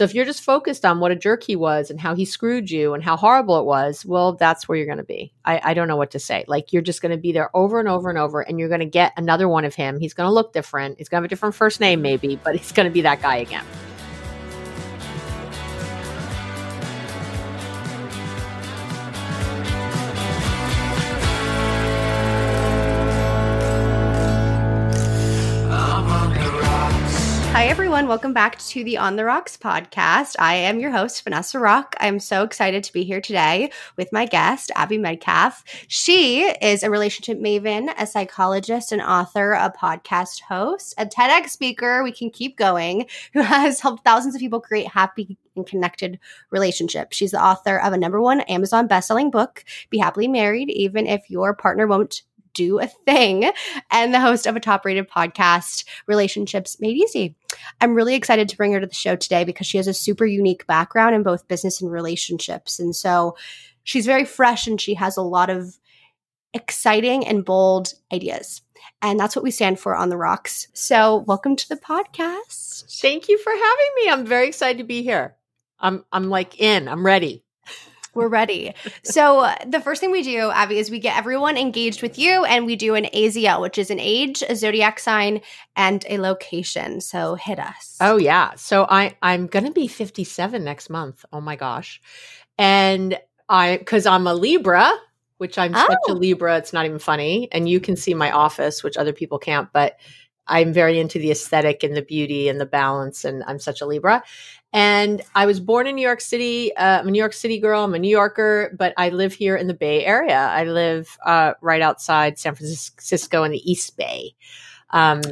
So if you're just focused on what a jerk he was and how he screwed you and how horrible it was, well, that's where you're going to be. I, I don't know what to say. Like you're just going to be there over and over and over, and you're going to get another one of him. He's going to look different. He's going to have a different first name, maybe, but he's going to be that guy again. Welcome back to the On the Rocks podcast. I am your host, Vanessa Rock. I'm so excited to be here today with my guest, Abby Medcalf. She is a relationship maven, a psychologist, an author, a podcast host, a TEDx speaker. We can keep going, who has helped thousands of people create happy and connected relationships. She's the author of a number one Amazon bestselling book, Be Happily Married, even if your partner won't do a thing and the host of a top rated podcast, Relationships Made Easy. I'm really excited to bring her to the show today because she has a super unique background in both business and relationships. And so she's very fresh and she has a lot of exciting and bold ideas. And that's what we stand for on the rocks. So, welcome to the podcast. Thank you for having me. I'm very excited to be here. I'm I'm like in. I'm ready. We're ready. So, the first thing we do, Abby, is we get everyone engaged with you and we do an AZL, which is an age, a zodiac sign, and a location. So, hit us. Oh, yeah. So, I, I'm going to be 57 next month. Oh, my gosh. And I, because I'm a Libra, which I'm oh. such a oh. Libra, it's not even funny. And you can see my office, which other people can't, but I'm very into the aesthetic and the beauty and the balance. And I'm such a Libra. And I was born in New York City. Uh, I'm a New York City girl. I'm a New Yorker, but I live here in the Bay Area. I live uh, right outside San Francisco in the East Bay. Um,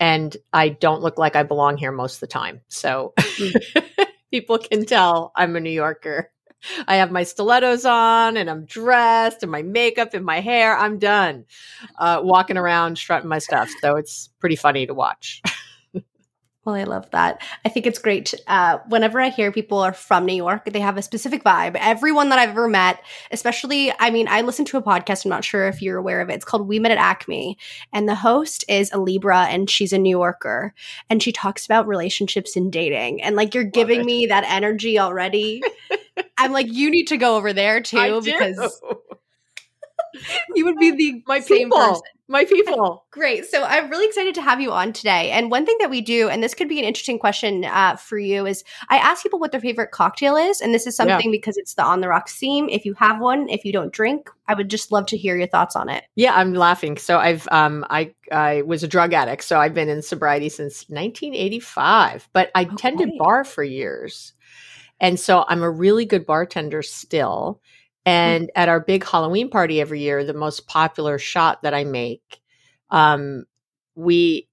and I don't look like I belong here most of the time. So people can tell I'm a New Yorker. I have my stilettos on and I'm dressed and my makeup and my hair. I'm done uh, walking around strutting my stuff. So it's pretty funny to watch. Well, I love that. I think it's great. Uh, whenever I hear people are from New York, they have a specific vibe. Everyone that I've ever met, especially, I mean, I listened to a podcast. I'm not sure if you're aware of it. It's called We Met at Acme, and the host is a Libra, and she's a New Yorker, and she talks about relationships and dating. And like, you're giving me that energy already. I'm like, you need to go over there too because you would be the my people. Person. My people. Great. So I'm really excited to have you on today. And one thing that we do, and this could be an interesting question uh, for you, is I ask people what their favorite cocktail is, and this is something yeah. because it's the on the rocks theme. If you have one, if you don't drink, I would just love to hear your thoughts on it. Yeah, I'm laughing. So I've um I I was a drug addict, so I've been in sobriety since 1985, but I okay. tended bar for years. And so I'm a really good bartender still. And at our big Halloween party every year, the most popular shot that I make, um, we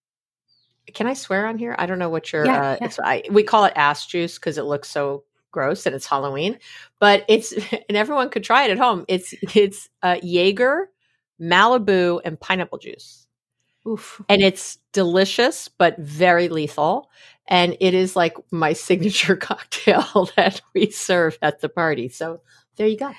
can I swear on here? I don't know what your yeah, uh, yeah. I, we call it ass juice because it looks so gross and it's Halloween, but it's and everyone could try it at home. It's it's uh, Jaeger, Malibu, and pineapple juice. Oof. And it's delicious but very lethal. And it is like my signature cocktail that we serve at the party. So there you go.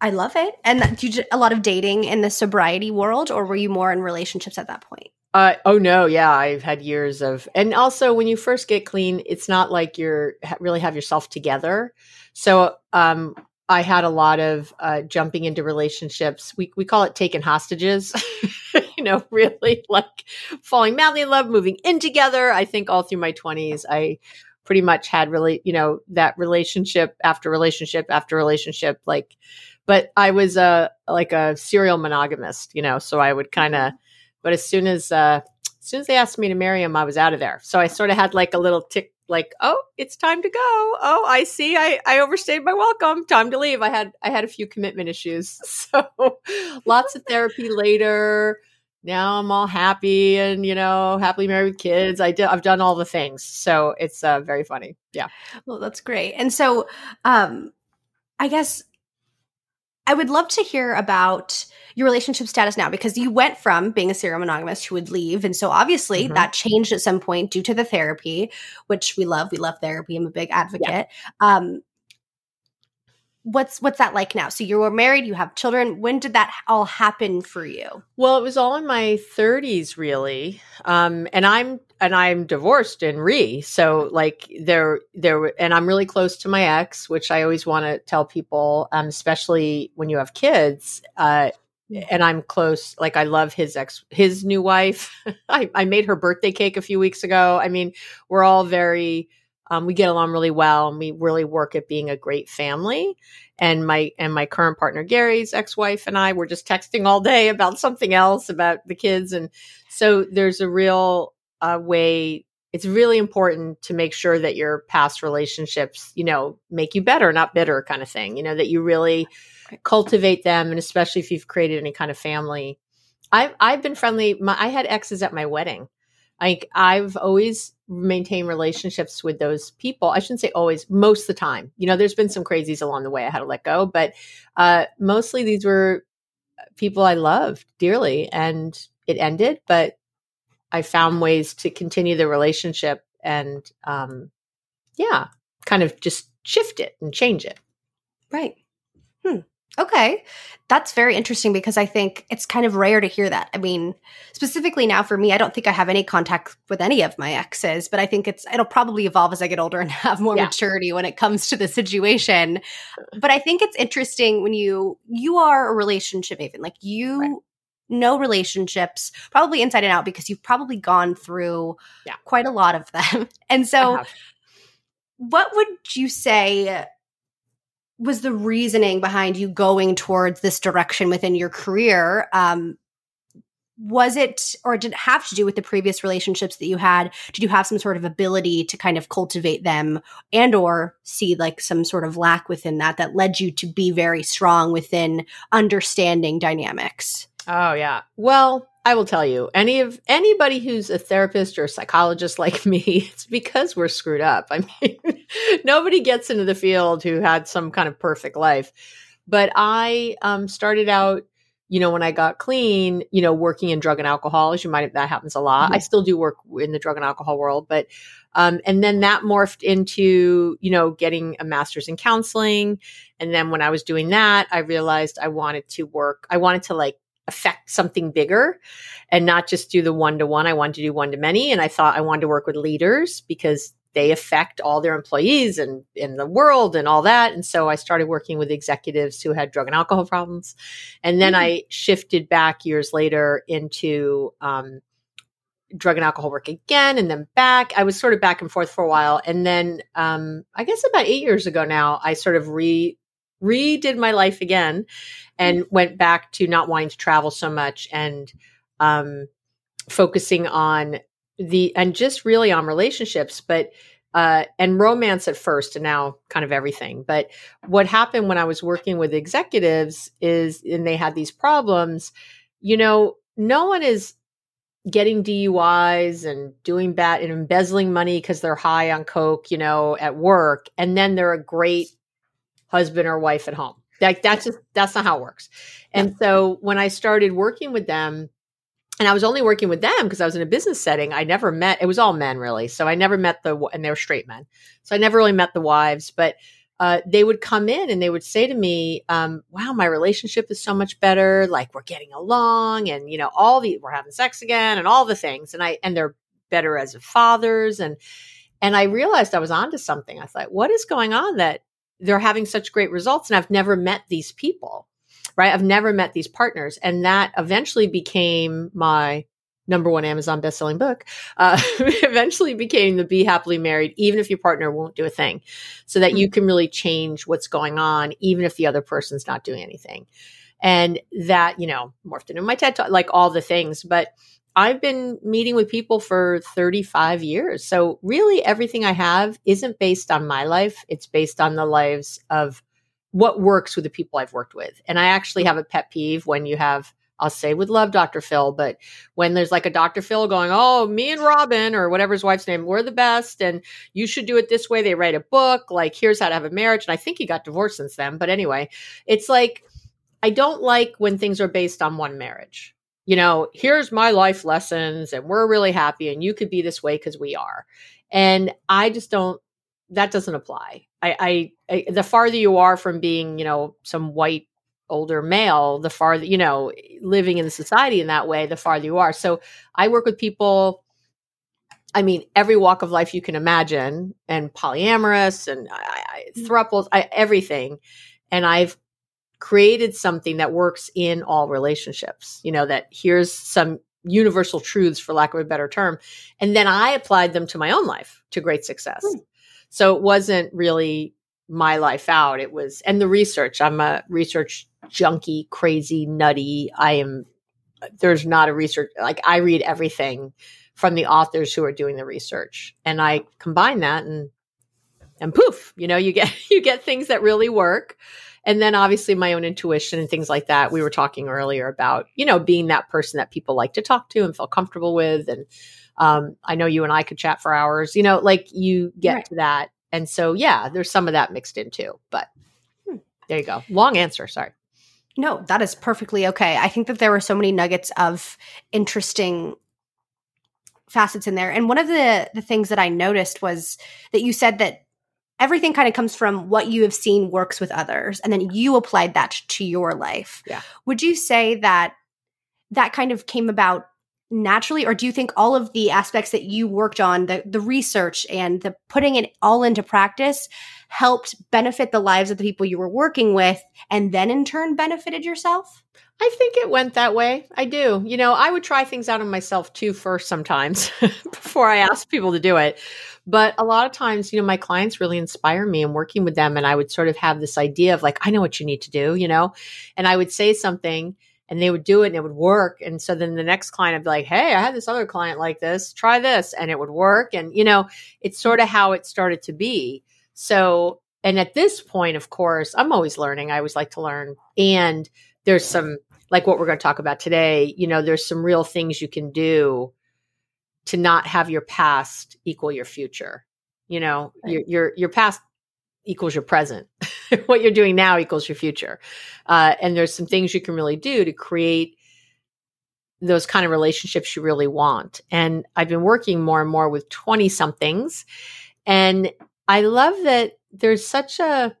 I love it. And do you a lot of dating in the sobriety world, or were you more in relationships at that point? Uh, oh no, yeah, I've had years of, and also when you first get clean, it's not like you're really have yourself together. So, um, I had a lot of uh, jumping into relationships. We we call it taking hostages. you know, really like falling madly in love, moving in together. I think all through my twenties, I pretty much had really, you know, that relationship after relationship after relationship, like but I was a like a serial monogamist, you know, so I would kind of. But as soon as uh, as soon as they asked me to marry him, I was out of there. So I sort of had like a little tick, like, oh, it's time to go. Oh, I see, I I overstayed my welcome. Time to leave. I had I had a few commitment issues, so lots of therapy later. Now I'm all happy and you know happily married with kids. I did I've done all the things, so it's uh, very funny. Yeah. Well, that's great. And so, um, I guess I would love to hear about your relationship status now because you went from being a serial monogamist who would leave. And so obviously mm-hmm. that changed at some point due to the therapy, which we love. We love therapy. I'm a big advocate. Yeah. Um, what's what's that like now? So you were married, you have children. When did that all happen for you? Well, it was all in my 30s really. Um and I'm and I'm divorced and re. So like there there and I'm really close to my ex, which I always want to tell people um especially when you have kids. Uh mm. and I'm close. Like I love his ex, his new wife. I, I made her birthday cake a few weeks ago. I mean, we're all very um, we get along really well and we really work at being a great family. And my and my current partner gary's ex-wife and i were just texting all day about something else about the kids. And so there's a real uh, way it's really important to make sure that your past relationships you know make you better not bitter kind of thing you know that you really cultivate them. And especially if you've created any kind of family. I've i've been friendly my, i had exes at my wedding like I've always maintained relationships with those people. I shouldn't say always, most of the time. You know, there's been some crazies along the way I had to let go, but uh, mostly these were people I loved dearly, and it ended. But I found ways to continue the relationship and, um, yeah, kind of just shift it and change it. Right. Hmm. Okay. That's very interesting because I think it's kind of rare to hear that. I mean, specifically now for me, I don't think I have any contact with any of my exes, but I think it's it'll probably evolve as I get older and have more yeah. maturity when it comes to the situation. But I think it's interesting when you you are a relationship even like you right. know relationships probably inside and out because you've probably gone through yeah. quite a lot of them. And so what would you say was the reasoning behind you going towards this direction within your career? Um, was it or did it have to do with the previous relationships that you had did you have some sort of ability to kind of cultivate them and or see like some sort of lack within that that led you to be very strong within understanding dynamics oh yeah well I will tell you, any of anybody who's a therapist or a psychologist like me, it's because we're screwed up. I mean, nobody gets into the field who had some kind of perfect life. But I um, started out, you know, when I got clean, you know, working in drug and alcohol, as you might that happens a lot. Mm-hmm. I still do work in the drug and alcohol world, but um, and then that morphed into, you know, getting a master's in counseling. And then when I was doing that, I realized I wanted to work, I wanted to like affect something bigger and not just do the one to one. I wanted to do one to many. And I thought I wanted to work with leaders because they affect all their employees and in the world and all that. And so I started working with executives who had drug and alcohol problems. And then mm-hmm. I shifted back years later into um, drug and alcohol work again and then back. I was sort of back and forth for a while. And then um, I guess about eight years ago now, I sort of re redid my life again and mm-hmm. went back to not wanting to travel so much and um, focusing on the and just really on relationships but uh, and romance at first and now kind of everything but what happened when i was working with executives is and they had these problems you know no one is getting duis and doing bad and embezzling money because they're high on coke you know at work and then they're a great husband or wife at home. Like that's just that's not how it works. And so when I started working with them, and I was only working with them because I was in a business setting. I never met it was all men really, so I never met the and they were straight men, so I never really met the wives. But uh, they would come in and they would say to me, um, "Wow, my relationship is so much better. Like we're getting along, and you know, all the we're having sex again, and all the things." And I and they're better as fathers, and and I realized I was onto something. I thought, "What is going on that they're having such great results and I've never met these people, right? I've never met these partners. And that eventually became my number one Amazon bestselling book, uh, eventually became the Be Happily Married, even if your partner won't do a thing, so that you mm-hmm. can really change what's going on, even if the other person's not doing anything. And that, you know, morphed into my TED talk, like all the things. But I've been meeting with people for 35 years. So, really, everything I have isn't based on my life. It's based on the lives of what works with the people I've worked with. And I actually have a pet peeve when you have, I'll say with love, Dr. Phil, but when there's like a Dr. Phil going, Oh, me and Robin, or whatever his wife's name, we're the best. And you should do it this way. They write a book, like, here's how to have a marriage. And I think he got divorced since then. But anyway, it's like, I don't like when things are based on one marriage you know, here's my life lessons and we're really happy and you could be this way because we are. And I just don't that doesn't apply. I, I, I the farther you are from being, you know, some white older male, the farther, you know, living in the society in that way, the farther you are. So I work with people, I mean, every walk of life you can imagine, and polyamorous and I, I, mm. thruples, I, everything. And I've created something that works in all relationships, you know, that here's some universal truths, for lack of a better term. And then I applied them to my own life to great success. Hmm. So it wasn't really my life out. It was, and the research, I'm a research junkie, crazy, nutty. I am, there's not a research, like I read everything from the authors who are doing the research and I combine that and, and poof, you know, you get, you get things that really work and then obviously my own intuition and things like that we were talking earlier about you know being that person that people like to talk to and feel comfortable with. And um, i know you and i could chat for hours you know like you get right. to that. And so yeah there's some of that mixed in too but hmm, there you go. Long answer sorry. No that is perfectly okay. I think that there were so many nuggets of interesting facets in there. And one of the the things that i noticed was that you said that everything kind of comes from what you have seen works with others and then you applied that to your life. Yeah. Would you say that that kind of came about naturally or do you think all of the aspects that you worked on the the research and the putting it all into practice helped benefit the lives of the people you were working with and then in turn benefited yourself? I think it went that way. I do. You know, I would try things out on myself too first sometimes before I ask people to do it. But a lot of times, you know, my clients really inspire me in working with them. And I would sort of have this idea of like, I know what you need to do, you know? And I would say something and they would do it and it would work. And so then the next client would be like, Hey, I had this other client like this, try this. And it would work. And, you know, it's sort of how it started to be. So, and at this point, of course, I'm always learning. I always like to learn. And there's some, like what we're going to talk about today, you know, there's some real things you can do to not have your past equal your future. You know, right. your, your, your past equals your present. what you're doing now equals your future. Uh, and there's some things you can really do to create those kind of relationships you really want. And I've been working more and more with 20 somethings. And I love that there's such a,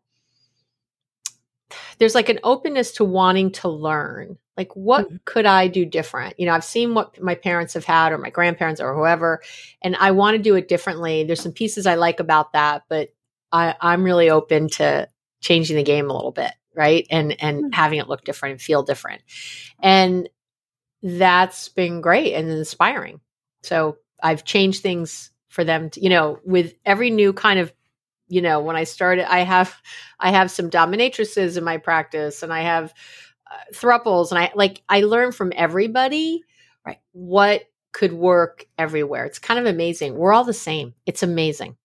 there's like an openness to wanting to learn. Like, what mm-hmm. could I do different? You know, I've seen what my parents have had or my grandparents or whoever, and I want to do it differently. There's some pieces I like about that, but I, I'm really open to changing the game a little bit, right? And and mm-hmm. having it look different and feel different. And that's been great and inspiring. So I've changed things for them to, you know, with every new kind of you know when i started i have i have some dominatrices in my practice and i have uh, thruples and i like i learn from everybody right what could work everywhere it's kind of amazing we're all the same it's amazing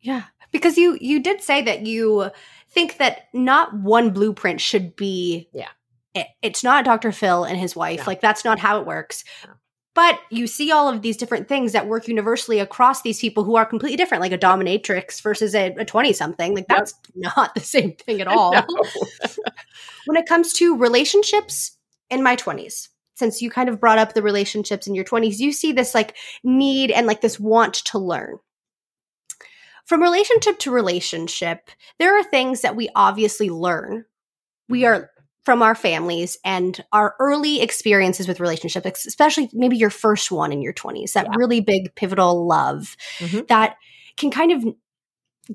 yeah because you you did say that you think that not one blueprint should be yeah it, it's not dr phil and his wife no. like that's not how it works. But you see all of these different things that work universally across these people who are completely different, like a dominatrix versus a 20 something. Like, that's yep. not the same thing at all. when it comes to relationships in my 20s, since you kind of brought up the relationships in your 20s, you see this like need and like this want to learn. From relationship to relationship, there are things that we obviously learn. We are from our families and our early experiences with relationships, especially maybe your first one in your 20s, that yeah. really big pivotal love mm-hmm. that can kind of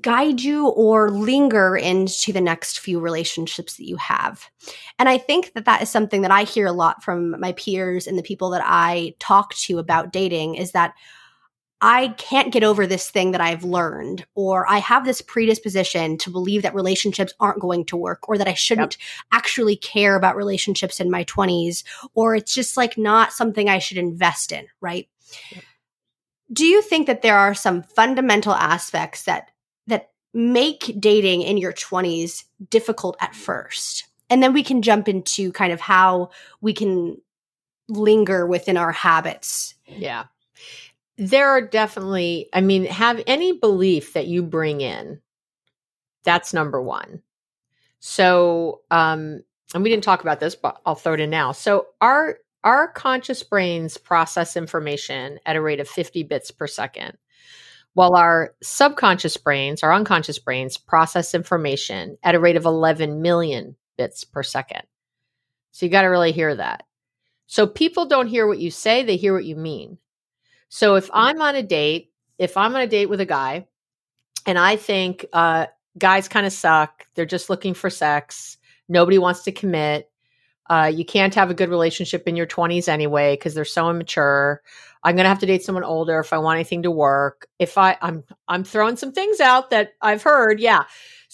guide you or linger into the next few relationships that you have. And I think that that is something that I hear a lot from my peers and the people that I talk to about dating is that I can't get over this thing that I've learned, or I have this predisposition to believe that relationships aren't going to work, or that I shouldn't yep. actually care about relationships in my 20s, or it's just like not something I should invest in, right? Yep. Do you think that there are some fundamental aspects that that make dating in your 20s difficult at first? And then we can jump into kind of how we can linger within our habits. Yeah there are definitely, I mean, have any belief that you bring in. That's number one. So, um, and we didn't talk about this, but I'll throw it in now. So our our conscious brains process information at a rate of 50 bits per second, while our subconscious brains, our unconscious brains, process information at a rate of 11 million bits per second. So you got to really hear that. So people don't hear what you say, they hear what you mean. So if I'm on a date, if I'm on a date with a guy and I think uh, guys kind of suck, they're just looking for sex, nobody wants to commit, uh, you can't have a good relationship in your 20s anyway because they're so immature. I'm going to have to date someone older if I want anything to work. If I I'm I'm throwing some things out that I've heard, yeah.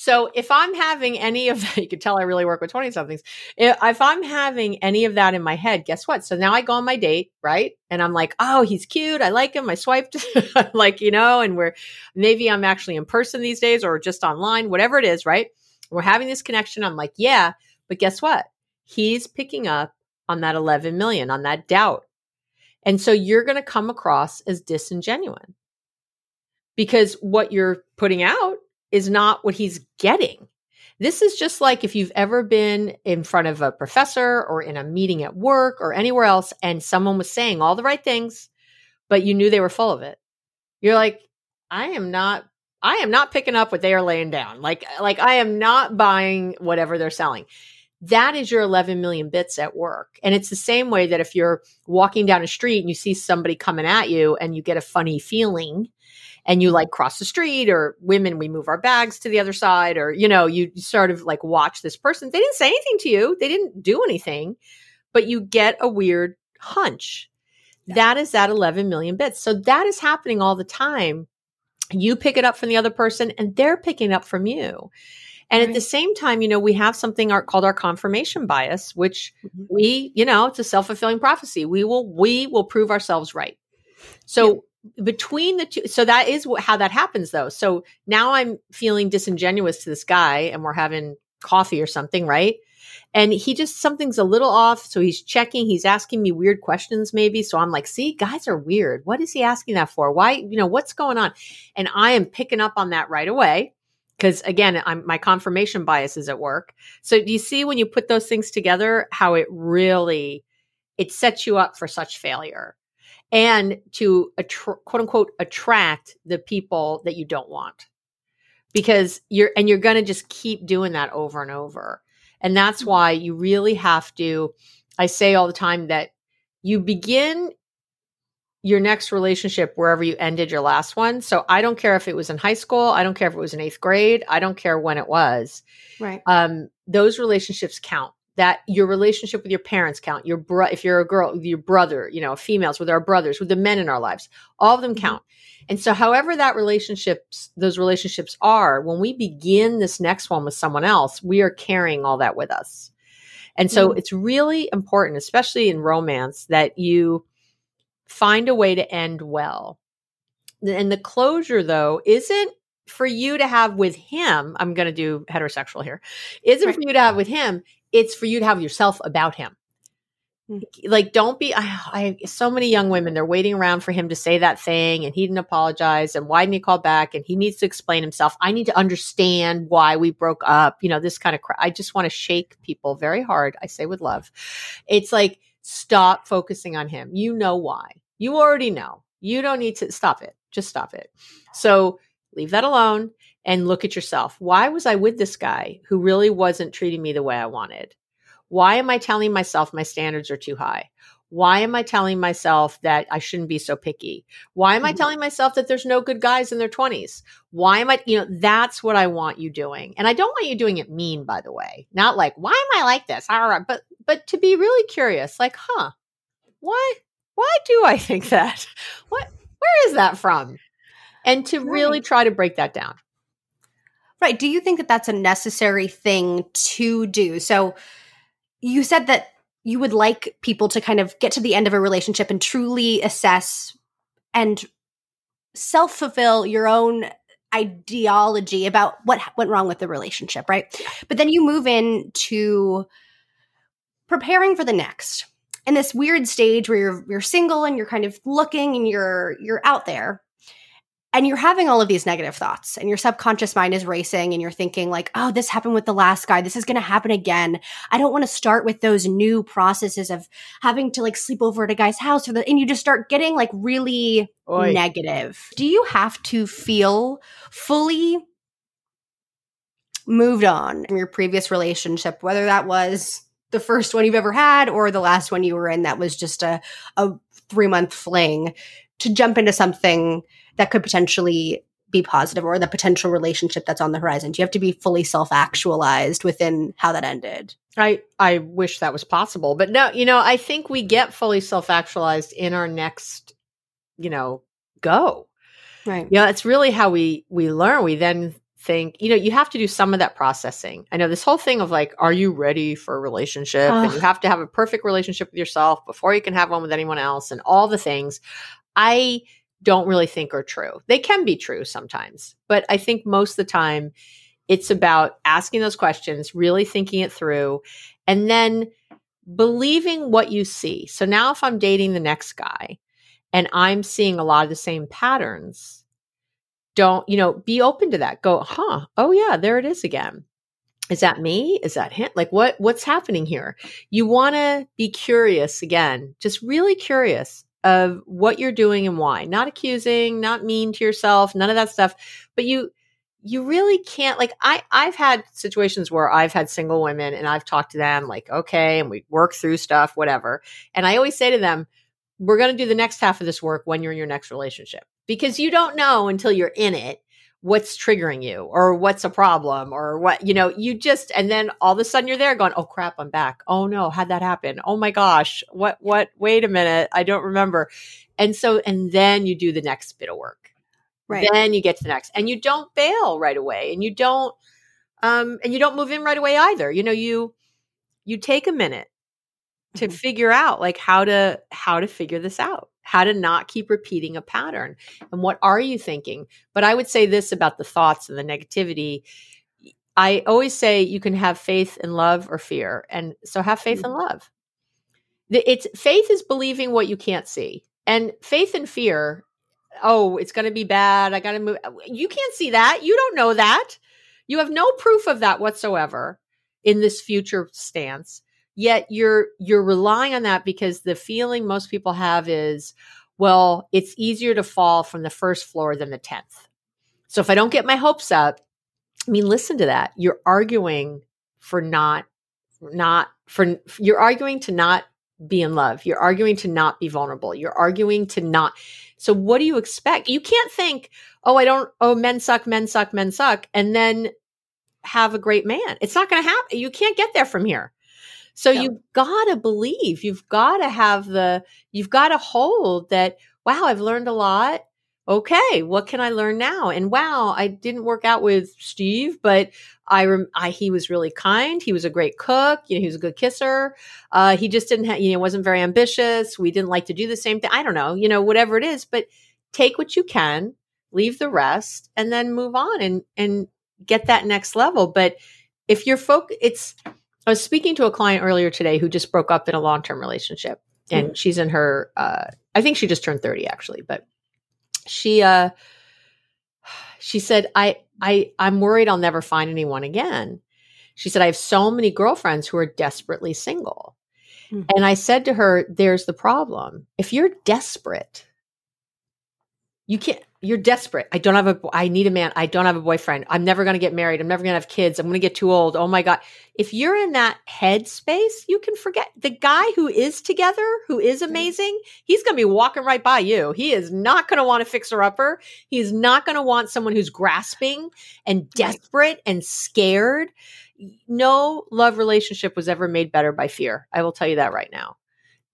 So if I'm having any of that, you can tell I really work with 20 somethings. If I'm having any of that in my head, guess what? So now I go on my date, right? And I'm like, oh, he's cute. I like him. I swiped, like, you know, and we're maybe I'm actually in person these days or just online, whatever it is, right? We're having this connection. I'm like, yeah. But guess what? He's picking up on that 11 million, on that doubt. And so you're going to come across as disingenuous because what you're putting out is not what he's getting. This is just like if you've ever been in front of a professor or in a meeting at work or anywhere else and someone was saying all the right things, but you knew they were full of it. You're like, I am not I am not picking up what they are laying down. Like like I am not buying whatever they're selling that is your 11 million bits at work. And it's the same way that if you're walking down a street and you see somebody coming at you and you get a funny feeling and you like cross the street or women, we move our bags to the other side or, you know, you sort of like watch this person. They didn't say anything to you. They didn't do anything, but you get a weird hunch. Yeah. That is that 11 million bits. So that is happening all the time. You pick it up from the other person and they're picking up from you. And right. at the same time, you know, we have something our, called our confirmation bias, which mm-hmm. we, you know, it's a self fulfilling prophecy. We will, we will prove ourselves right. So. Between the two, so that is how that happens though. So now I'm feeling disingenuous to this guy and we're having coffee or something, right? And he just, something's a little off. So he's checking, he's asking me weird questions, maybe. So I'm like, see, guys are weird. What is he asking that for? Why, you know, what's going on? And I am picking up on that right away because again I'm, my confirmation bias is at work so do you see when you put those things together how it really it sets you up for such failure and to attr- quote unquote attract the people that you don't want because you're and you're going to just keep doing that over and over and that's mm-hmm. why you really have to i say all the time that you begin your next relationship wherever you ended your last one. So I don't care if it was in high school, I don't care if it was in 8th grade, I don't care when it was. Right. Um those relationships count. That your relationship with your parents count. Your bro if you're a girl, your brother, you know, females with our brothers, with the men in our lives. All of them mm-hmm. count. And so however that relationships those relationships are, when we begin this next one with someone else, we are carrying all that with us. And so mm-hmm. it's really important, especially in romance, that you find a way to end well. And the closure, though, isn't for you to have with him. I'm going to do heterosexual here. Isn't right. for you to have with him. It's for you to have yourself about him. Mm. Like, don't be. I, I so many young women. They're waiting around for him to say that thing, and he didn't apologize. And why didn't he call back? And he needs to explain himself. I need to understand why we broke up. You know, this kind of. Cr- I just want to shake people very hard. I say with love. It's like stop focusing on him. You know why you already know. You don't need to stop it. Just stop it. So leave that alone and look at yourself. Why was I with this guy who really wasn't treating me the way I wanted? Why am I telling myself my standards are too high? Why am I telling myself that I shouldn't be so picky? Why am I mm-hmm. telling myself that there's no good guys in their 20s? Why am I, you know, that's what I want you doing. And I don't want you doing it mean, by the way. Not like, why am I like this? All right. But, but to be really curious, like, huh, why, why do I think that? What where is that from? And to really try to break that down. Right. Do you think that that's a necessary thing to do? So you said that you would like people to kind of get to the end of a relationship and truly assess and self fulfill your own ideology about what went wrong with the relationship, right? But then you move into preparing for the next in this weird stage where you're you're single and you're kind of looking and you're you're out there and you're having all of these negative thoughts and your subconscious mind is racing and you're thinking like oh this happened with the last guy. This is going to happen again. I don't want to start with those new processes of having to like sleep over at a guy's house or the, and you just start getting like really Oy. negative. Do you have to feel fully moved on from your previous relationship whether that was the first one you've ever had or the last one you were in that was just a, a three month fling to jump into something that could potentially be positive or the potential relationship that's on the horizon? Do you have to be fully self actualized within how that ended? I I wish that was possible, but no, you know, I think we get fully self actualized in our next, you know, go. Right. Yeah, you know, it's really how we we learn. We then think, you know, you have to do some of that processing. I know this whole thing of like, are you ready for a relationship? And you have to have a perfect relationship with yourself before you can have one with anyone else and all the things. I don't really think are true. They can be true sometimes, but I think most of the time it's about asking those questions, really thinking it through, and then believing what you see. So now if I'm dating the next guy and I'm seeing a lot of the same patterns, don't, you know, be open to that. Go, huh, oh yeah, there it is again. Is that me? Is that him? Like what what's happening here? You want to be curious again, just really curious of what you're doing and why. Not accusing, not mean to yourself, none of that stuff. But you you really can't like I I've had situations where I've had single women and I've talked to them like okay and we work through stuff whatever. And I always say to them we're going to do the next half of this work when you're in your next relationship because you don't know until you're in it what's triggering you or what's a problem or what you know you just and then all of a sudden you're there going oh crap i'm back. Oh no how'd that happen? Oh my gosh. What what wait a minute. I don't remember. And so and then you do the next bit of work. Right. Then you get to the next. And you don't bail right away. And you don't um and you don't move in right away either. You know you you take a minute to mm-hmm. figure out like how to how to figure this out how to not keep repeating a pattern and what are you thinking but i would say this about the thoughts and the negativity i always say you can have faith and love or fear and so have faith mm-hmm. and love it's faith is believing what you can't see and faith and fear oh it's going to be bad i got to move you can't see that you don't know that you have no proof of that whatsoever in this future stance yet you're you're relying on that because the feeling most people have is well it's easier to fall from the first floor than the 10th so if i don't get my hopes up i mean listen to that. You're arguing for not not for you're arguing to not be in love. You're arguing to not be vulnerable. You're arguing to not so what do you expect? You can't think oh i don't oh men suck men suck men suck and then have a great man. It's not going to happen you can't get there from here so yeah. you've got to believe, you've got to have the, you've got to hold that, wow, I've learned a lot. Okay, what can I learn now? And wow, I didn't work out with Steve, but I, rem- I he was really kind. He was a great cook. You know, he was a good kisser. Uh, he just didn't, ha- you know, wasn't very ambitious. We didn't like to do the same thing. I don't know, you know, whatever it is. But take what you can, leave the rest, and then move on and and get that next level. But if you're folk, it's I was speaking to a client earlier today who just broke up in a long term relationship, and mm-hmm. she's in her. Uh, I think she just turned thirty actually, but she uh, she said, "I I I'm worried I'll never find anyone again." She said, "I have so many girlfriends who are desperately single," mm-hmm. and I said to her, "There's the problem. If you're desperate, you can't you're desperate. I don't have a, I need a man. I don't have a boyfriend. I'm never going to get married. I'm never going to have kids. I'm going to get too old. Oh my God. If you're in that headspace, you can forget the guy who is together, who is amazing. He's going to be walking right by you. He is not going to want to fix her upper. He's not going to want someone who's grasping and desperate and scared. No love relationship was ever made better by fear. I will tell you that right now.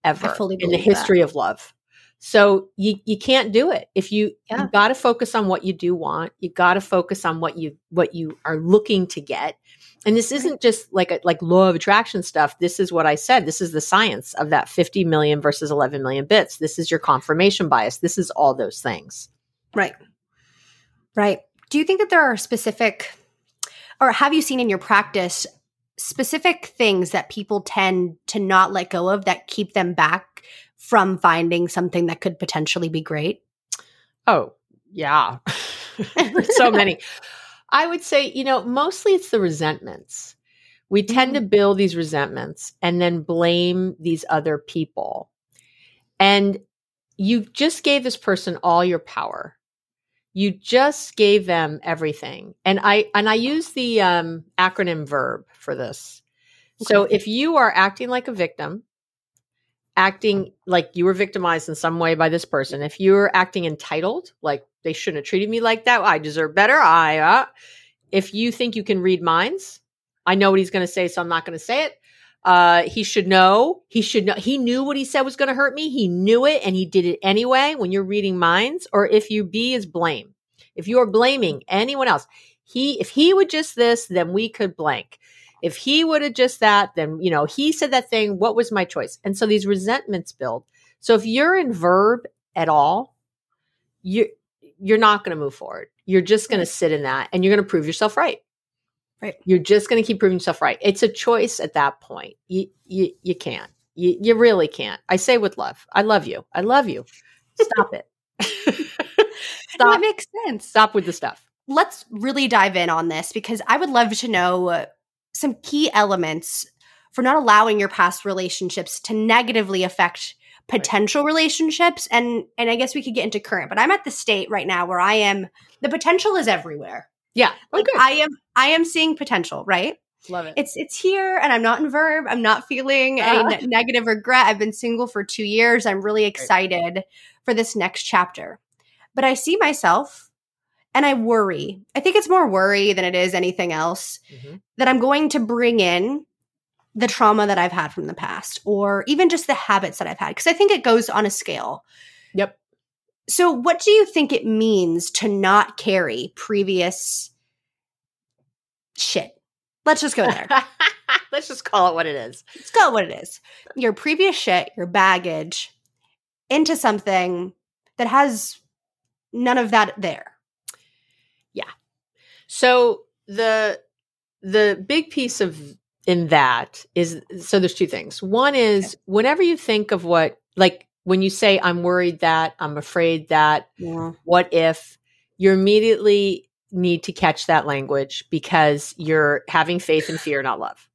Ever in the history that. of love. So you you can't do it. If you yeah. you got to focus on what you do want. You got to focus on what you what you are looking to get. And this isn't just like a, like law of attraction stuff. This is what I said. This is the science of that 50 million versus 11 million bits. This is your confirmation bias. This is all those things. Right. Right. Do you think that there are specific or have you seen in your practice specific things that people tend to not let go of that keep them back from finding something that could potentially be great? Oh, yeah. so many. I would say, you know, mostly it's the resentments. We tend to mm. build these resentments and then blame these other people. And you just gave this person all your power. You just gave them everything. And I and I use the um, acronym verb for this. Okay. So if you are acting like a victim, acting like you were victimized in some way by this person, if you're acting entitled, like they shouldn't have treated me like that, I deserve better. I uh, if you think you can read minds, I know what he's going to say, so I'm not going to say it. Uh, he should know. He should know. He knew what he said was going to hurt me. He knew it, and he did it anyway. When you're reading minds, or if you B is blame. If you are blaming anyone else, he if he would just this, then we could blank. If he would have just that, then you know he said that thing. What was my choice? And so these resentments build. So if you're in verb at all, you you're not going to move forward. You're just going to sit in that, and you're going to prove yourself right. Right. You're just going to keep proving yourself right. It's a choice at that point. You you you can't. You you really can't. I say with love. I love you. I love you. Stop it. Stop. That makes sense. Stop with the stuff. Let's really dive in on this because I would love to know some key elements for not allowing your past relationships to negatively affect potential right. relationships and and I guess we could get into current but I'm at the state right now where I am the potential is everywhere yeah. Like okay. I am I am seeing potential, right? Love it. It's it's here and I'm not in verb. I'm not feeling uh-huh. any negative regret. I've been single for 2 years. I'm really excited right. for this next chapter. But I see myself and I worry. I think it's more worry than it is anything else mm-hmm. that I'm going to bring in the trauma that I've had from the past or even just the habits that I've had because I think it goes on a scale. Yep. So, what do you think it means to not carry previous shit? Let's just go there. Let's just call it what it is. Let's call it what it is. Your previous shit, your baggage, into something that has none of that there. Yeah. So the the big piece of in that is so there's two things. One is whenever you think of what like when you say i'm worried that i'm afraid that yeah. what if you immediately need to catch that language because you're having faith and fear not love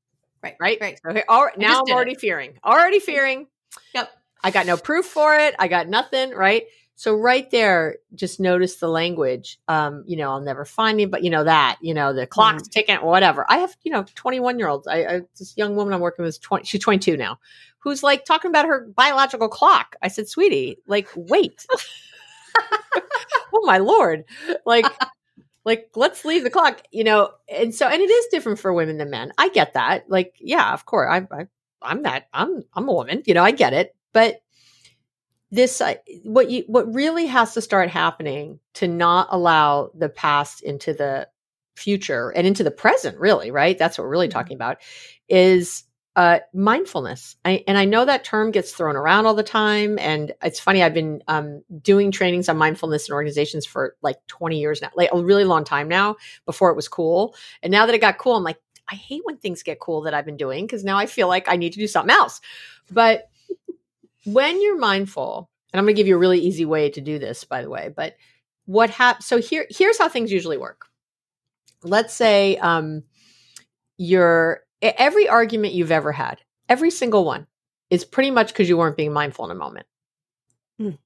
right right right okay all right now i'm already it. fearing already fearing yep i got no proof for it i got nothing right so right there just notice the language um you know i'll never find him but you know that you know the clock's mm. ticking whatever i have you know 21 year olds I, I this young woman i'm working with is 20 she's 22 now who's like talking about her biological clock. I said, sweetie, like, wait. oh my lord. Like, like let's leave the clock, you know. And so, and it is different for women than men. I get that. Like, yeah, of course. I, I I'm that. I'm I'm a woman. You know, I get it. But this, uh, what you, what really has to start happening to not allow the past into the future and into the present, really, right? That's what we're really mm-hmm. talking about. Is uh, mindfulness. I, and I know that term gets thrown around all the time. And it's funny, I've been um, doing trainings on mindfulness in organizations for like 20 years now, like a really long time now before it was cool. And now that it got cool, I'm like, I hate when things get cool that I've been doing because now I feel like I need to do something else. But when you're mindful, and I'm going to give you a really easy way to do this, by the way, but what happens? So here, here's how things usually work. Let's say um, you're every argument you've ever had, every single one, is pretty much because you weren't being mindful in a moment. Mm.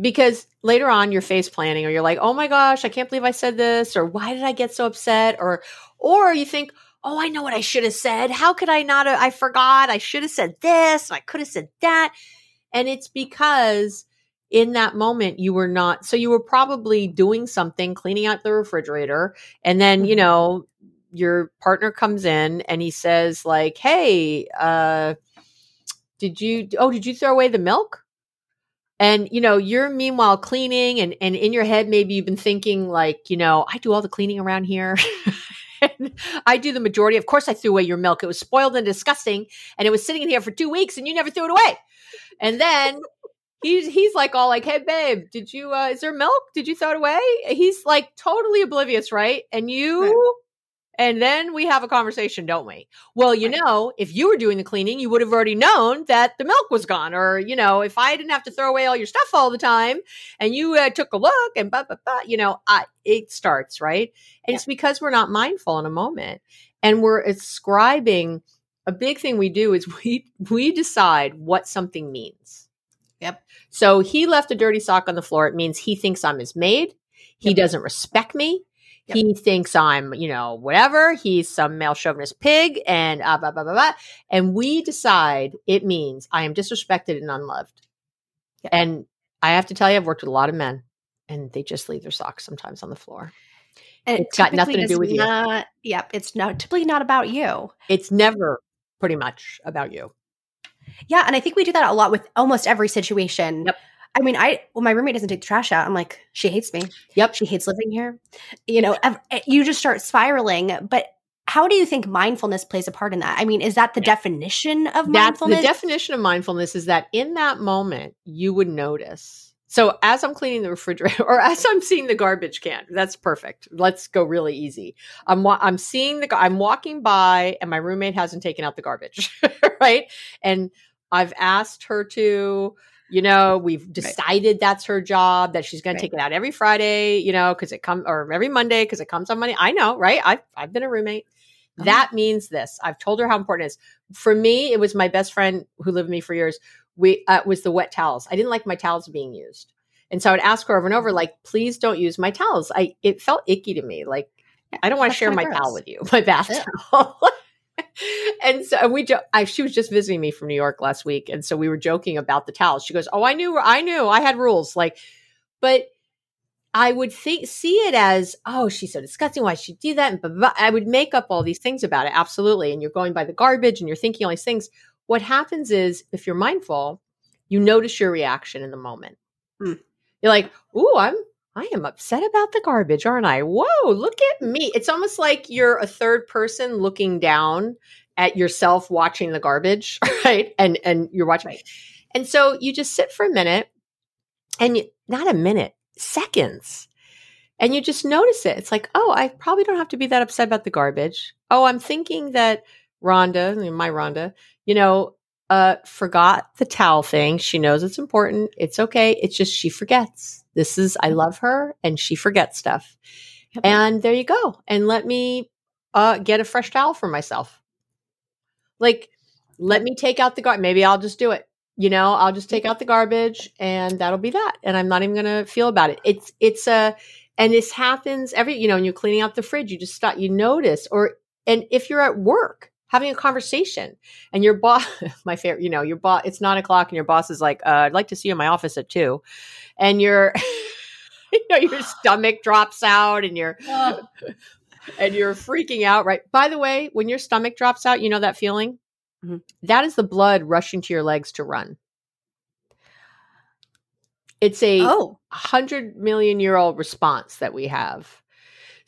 Because later on you're face planning or you're like, oh my gosh, I can't believe I said this, or why did I get so upset? Or or you think, oh, I know what I should have said. How could I not have, I forgot. I should have said this, I could have said that. And it's because in that moment you were not so you were probably doing something cleaning out the refrigerator and then you mm-hmm. know your partner comes in and he says like hey uh did you oh did you throw away the milk? And you know you're meanwhile cleaning and and in your head maybe you've been thinking like you know i do all the cleaning around here. I do the majority. Of course i threw away your milk. It was spoiled and disgusting and it was sitting in here for two weeks and you never threw it away and then he's he's like all like hey babe did you uh is there milk did you throw it away he's like totally oblivious right and you and then we have a conversation, don't we? Well, you right. know, if you were doing the cleaning, you would have already known that the milk was gone. Or, you know, if I didn't have to throw away all your stuff all the time and you uh, took a look and blah, blah, blah, you know, I, it starts, right? And yeah. it's because we're not mindful in a moment and we're ascribing a big thing we do is we we decide what something means. Yep. So he left a dirty sock on the floor. It means he thinks I'm his maid. He yep. doesn't respect me. Yep. He thinks I'm, you know, whatever. He's some male chauvinist pig and uh, blah, blah, blah, blah. And we decide it means I am disrespected and unloved. Yep. And I have to tell you, I've worked with a lot of men and they just leave their socks sometimes on the floor. And it's it got nothing to do with not, you. Yep. It's not typically not about you. It's never pretty much about you. Yeah. And I think we do that a lot with almost every situation. Yep. I mean, I well, my roommate doesn't take the trash out. I'm like, she hates me. Yep, she hates living here. You know, eh, you just start spiraling. But how do you think mindfulness plays a part in that? I mean, is that the yeah. definition of That's mindfulness? The definition of mindfulness is that in that moment you would notice. So as I'm cleaning the refrigerator or as I'm seeing the garbage can, that's perfect. Let's go really easy. I'm I'm seeing the I'm walking by and my roommate hasn't taken out the garbage, right? And I've asked her to you know we've decided right. that's her job that she's going right. to take it out every friday you know because it comes or every monday because it comes on monday i know right i've, I've been a roommate uh-huh. that means this i've told her how important it is for me it was my best friend who lived with me for years we uh, was the wet towels i didn't like my towels being used and so i would ask her over and over like please don't use my towels i it felt icky to me like I don't want to share my gross. towel with you, my bath towel. and so we, jo- I, she was just visiting me from New York last week, and so we were joking about the towels. She goes, "Oh, I knew, I knew, I had rules." Like, but I would think see it as, "Oh, she's so disgusting. Why she do that?" And blah, blah, blah. I would make up all these things about it. Absolutely, and you're going by the garbage, and you're thinking all these things. What happens is, if you're mindful, you notice your reaction in the moment. Mm. You're like, "Ooh, I'm I am upset about the garbage, aren't I? Whoa, look at me. It's almost like you're a third person looking down at yourself watching the garbage, right? And and you're watching. Right. And so you just sit for a minute and you, not a minute, seconds. And you just notice it. It's like, oh, I probably don't have to be that upset about the garbage. Oh, I'm thinking that Rhonda, my Rhonda, you know, uh, forgot the towel thing. She knows it's important. It's okay. It's just she forgets. This is, I love her and she forgets stuff. Yep. And there you go. And let me uh, get a fresh towel for myself. Like, let me take out the garbage. Maybe I'll just do it. You know, I'll just take out the garbage and that'll be that. And I'm not even going to feel about it. It's, it's a, and this happens every, you know, when you're cleaning out the fridge, you just stop, you notice, or, and if you're at work, having a conversation. And your boss my favorite you know your boss it's nine o'clock and your boss is like uh, i'd like to see you in my office at two. And your you know your stomach drops out and you're and you're freaking out right? By the way when your stomach drops out you know that feeling? Mm-hmm. that is the blood rushing to your legs to run. It's a oh. hundred million year old response that we have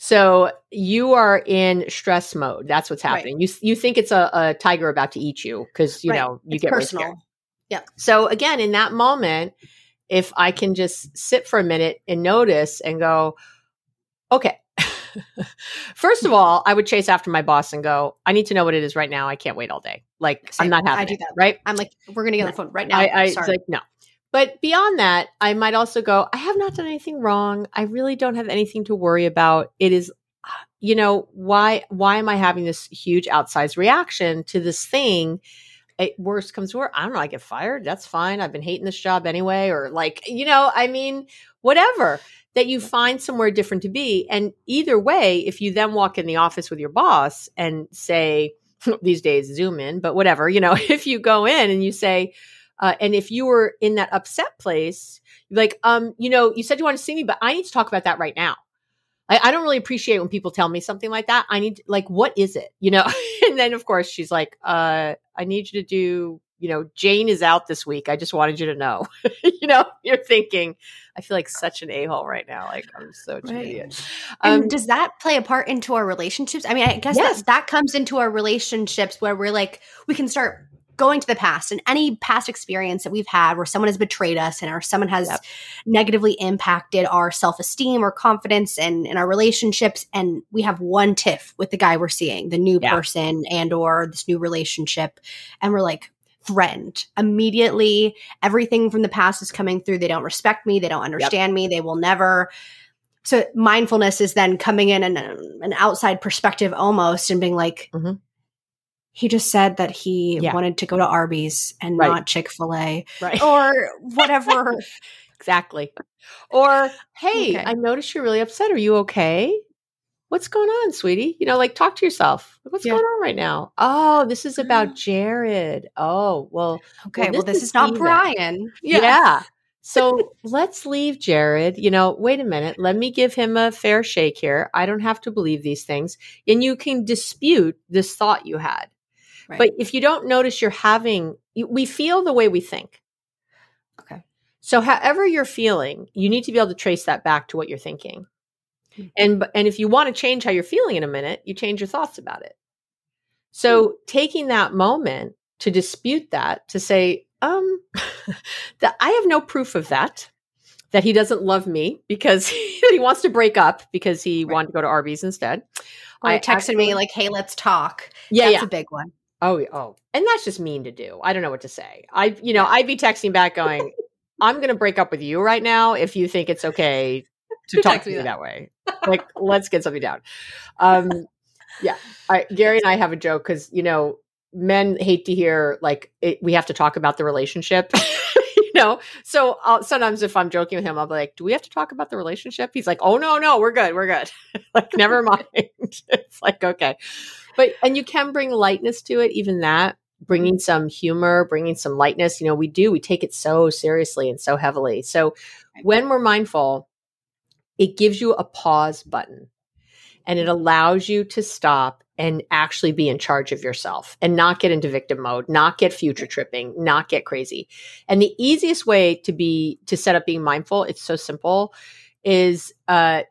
so you are in stress mode. That's what's happening. Right. You you think it's a, a, tiger about to eat you because you right. know you it's get personal. Really yeah. So again, in that moment, if I can just sit for a minute and notice and go, okay. First of all, I would chase after my boss and go, I need to know what it is right now. I can't wait all day. Like Same. I'm not having I do that. Right? I'm like, we're gonna get on the phone right now. I, I like, no. But beyond that, I might also go, I have not done anything wrong. I really don't have anything to worry about. It is uh, you know, why why am I having this huge outsized reaction to this thing? It, worst comes to worst, I don't know, I get fired. That's fine. I've been hating this job anyway, or like, you know, I mean, whatever that you find somewhere different to be. And either way, if you then walk in the office with your boss and say, these days, zoom in, but whatever, you know, if you go in and you say, uh, and if you were in that upset place, like, um, you know, you said you want to see me, but I need to talk about that right now. I, I don't really appreciate when people tell me something like that. I need like, what is it? You know? and then of course she's like, uh, I need you to do, you know, Jane is out this week. I just wanted you to know. you know, you're thinking, I feel like such an a-hole right now. Like I'm so right. idiot. Um, and does that play a part into our relationships? I mean, I guess yes. that, that comes into our relationships where we're like, we can start going to the past and any past experience that we've had where someone has betrayed us and or someone has yep. negatively impacted our self-esteem or confidence and in our relationships and we have one tiff with the guy we're seeing the new yeah. person and or this new relationship and we're like threatened immediately everything from the past is coming through they don't respect me they don't understand yep. me they will never so mindfulness is then coming in and an outside perspective almost and being like mm-hmm. He just said that he yeah. wanted to go to arby's and right. not chick-fil-a right. or whatever exactly or hey okay. i noticed you're really upset are you okay what's going on sweetie you know like talk to yourself what's yeah. going on right now oh this is about mm. jared oh well okay well this, well, this is, is not brian yeah. yeah so let's leave Jared. You know, wait a minute. Let me give him a fair shake here. I don't have to believe these things. And you can dispute this thought you had. Right. But if you don't notice you're having, we feel the way we think. Okay. So, however you're feeling, you need to be able to trace that back to what you're thinking. Mm-hmm. And and if you want to change how you're feeling in a minute, you change your thoughts about it. So, mm-hmm. taking that moment to dispute that, to say, um, that I have no proof of that. That he doesn't love me because he wants to break up because he right. wanted to go to Arby's instead. Or I texted actually, me like, "Hey, let's talk." Yeah, that's yeah. a big one. Oh, oh, and that's just mean to do. I don't know what to say. I, you know, I'd be texting back going, "I'm going to break up with you right now if you think it's okay to talk to me that. that way. Like, let's get something down." Um, yeah, I, Gary and I have a joke because you know men hate to hear like it, we have to talk about the relationship you know so I'll, sometimes if i'm joking with him i'll be like do we have to talk about the relationship he's like oh no no we're good we're good like never mind it's like okay but and you can bring lightness to it even that bringing some humor bringing some lightness you know we do we take it so seriously and so heavily. So when we're mindful it gives you a pause button and it allows you to stop and actually be in charge of yourself and not get into victim mode, not get future tripping, not get crazy. And the easiest way to be to set up being mindful, it's so simple, is uh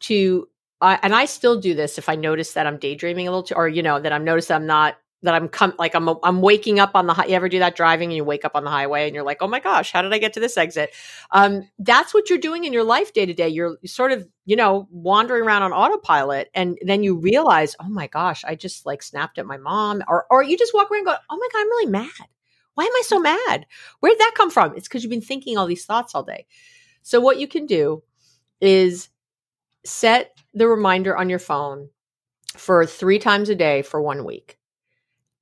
to uh, and I still do this if I notice that I'm daydreaming a little too, or you know that I'm noticed I'm not that I'm come like I'm I'm waking up on the you ever do that driving and you wake up on the highway and you're like oh my gosh how did I get to this exit? Um that's what you're doing in your life day to day. You're sort of you know wandering around on autopilot and then you realize oh my gosh I just like snapped at my mom or or you just walk around and go oh my god I'm really mad. Why am I so mad? Where did that come from? It's because you've been thinking all these thoughts all day. So what you can do is set the reminder on your phone for three times a day for one week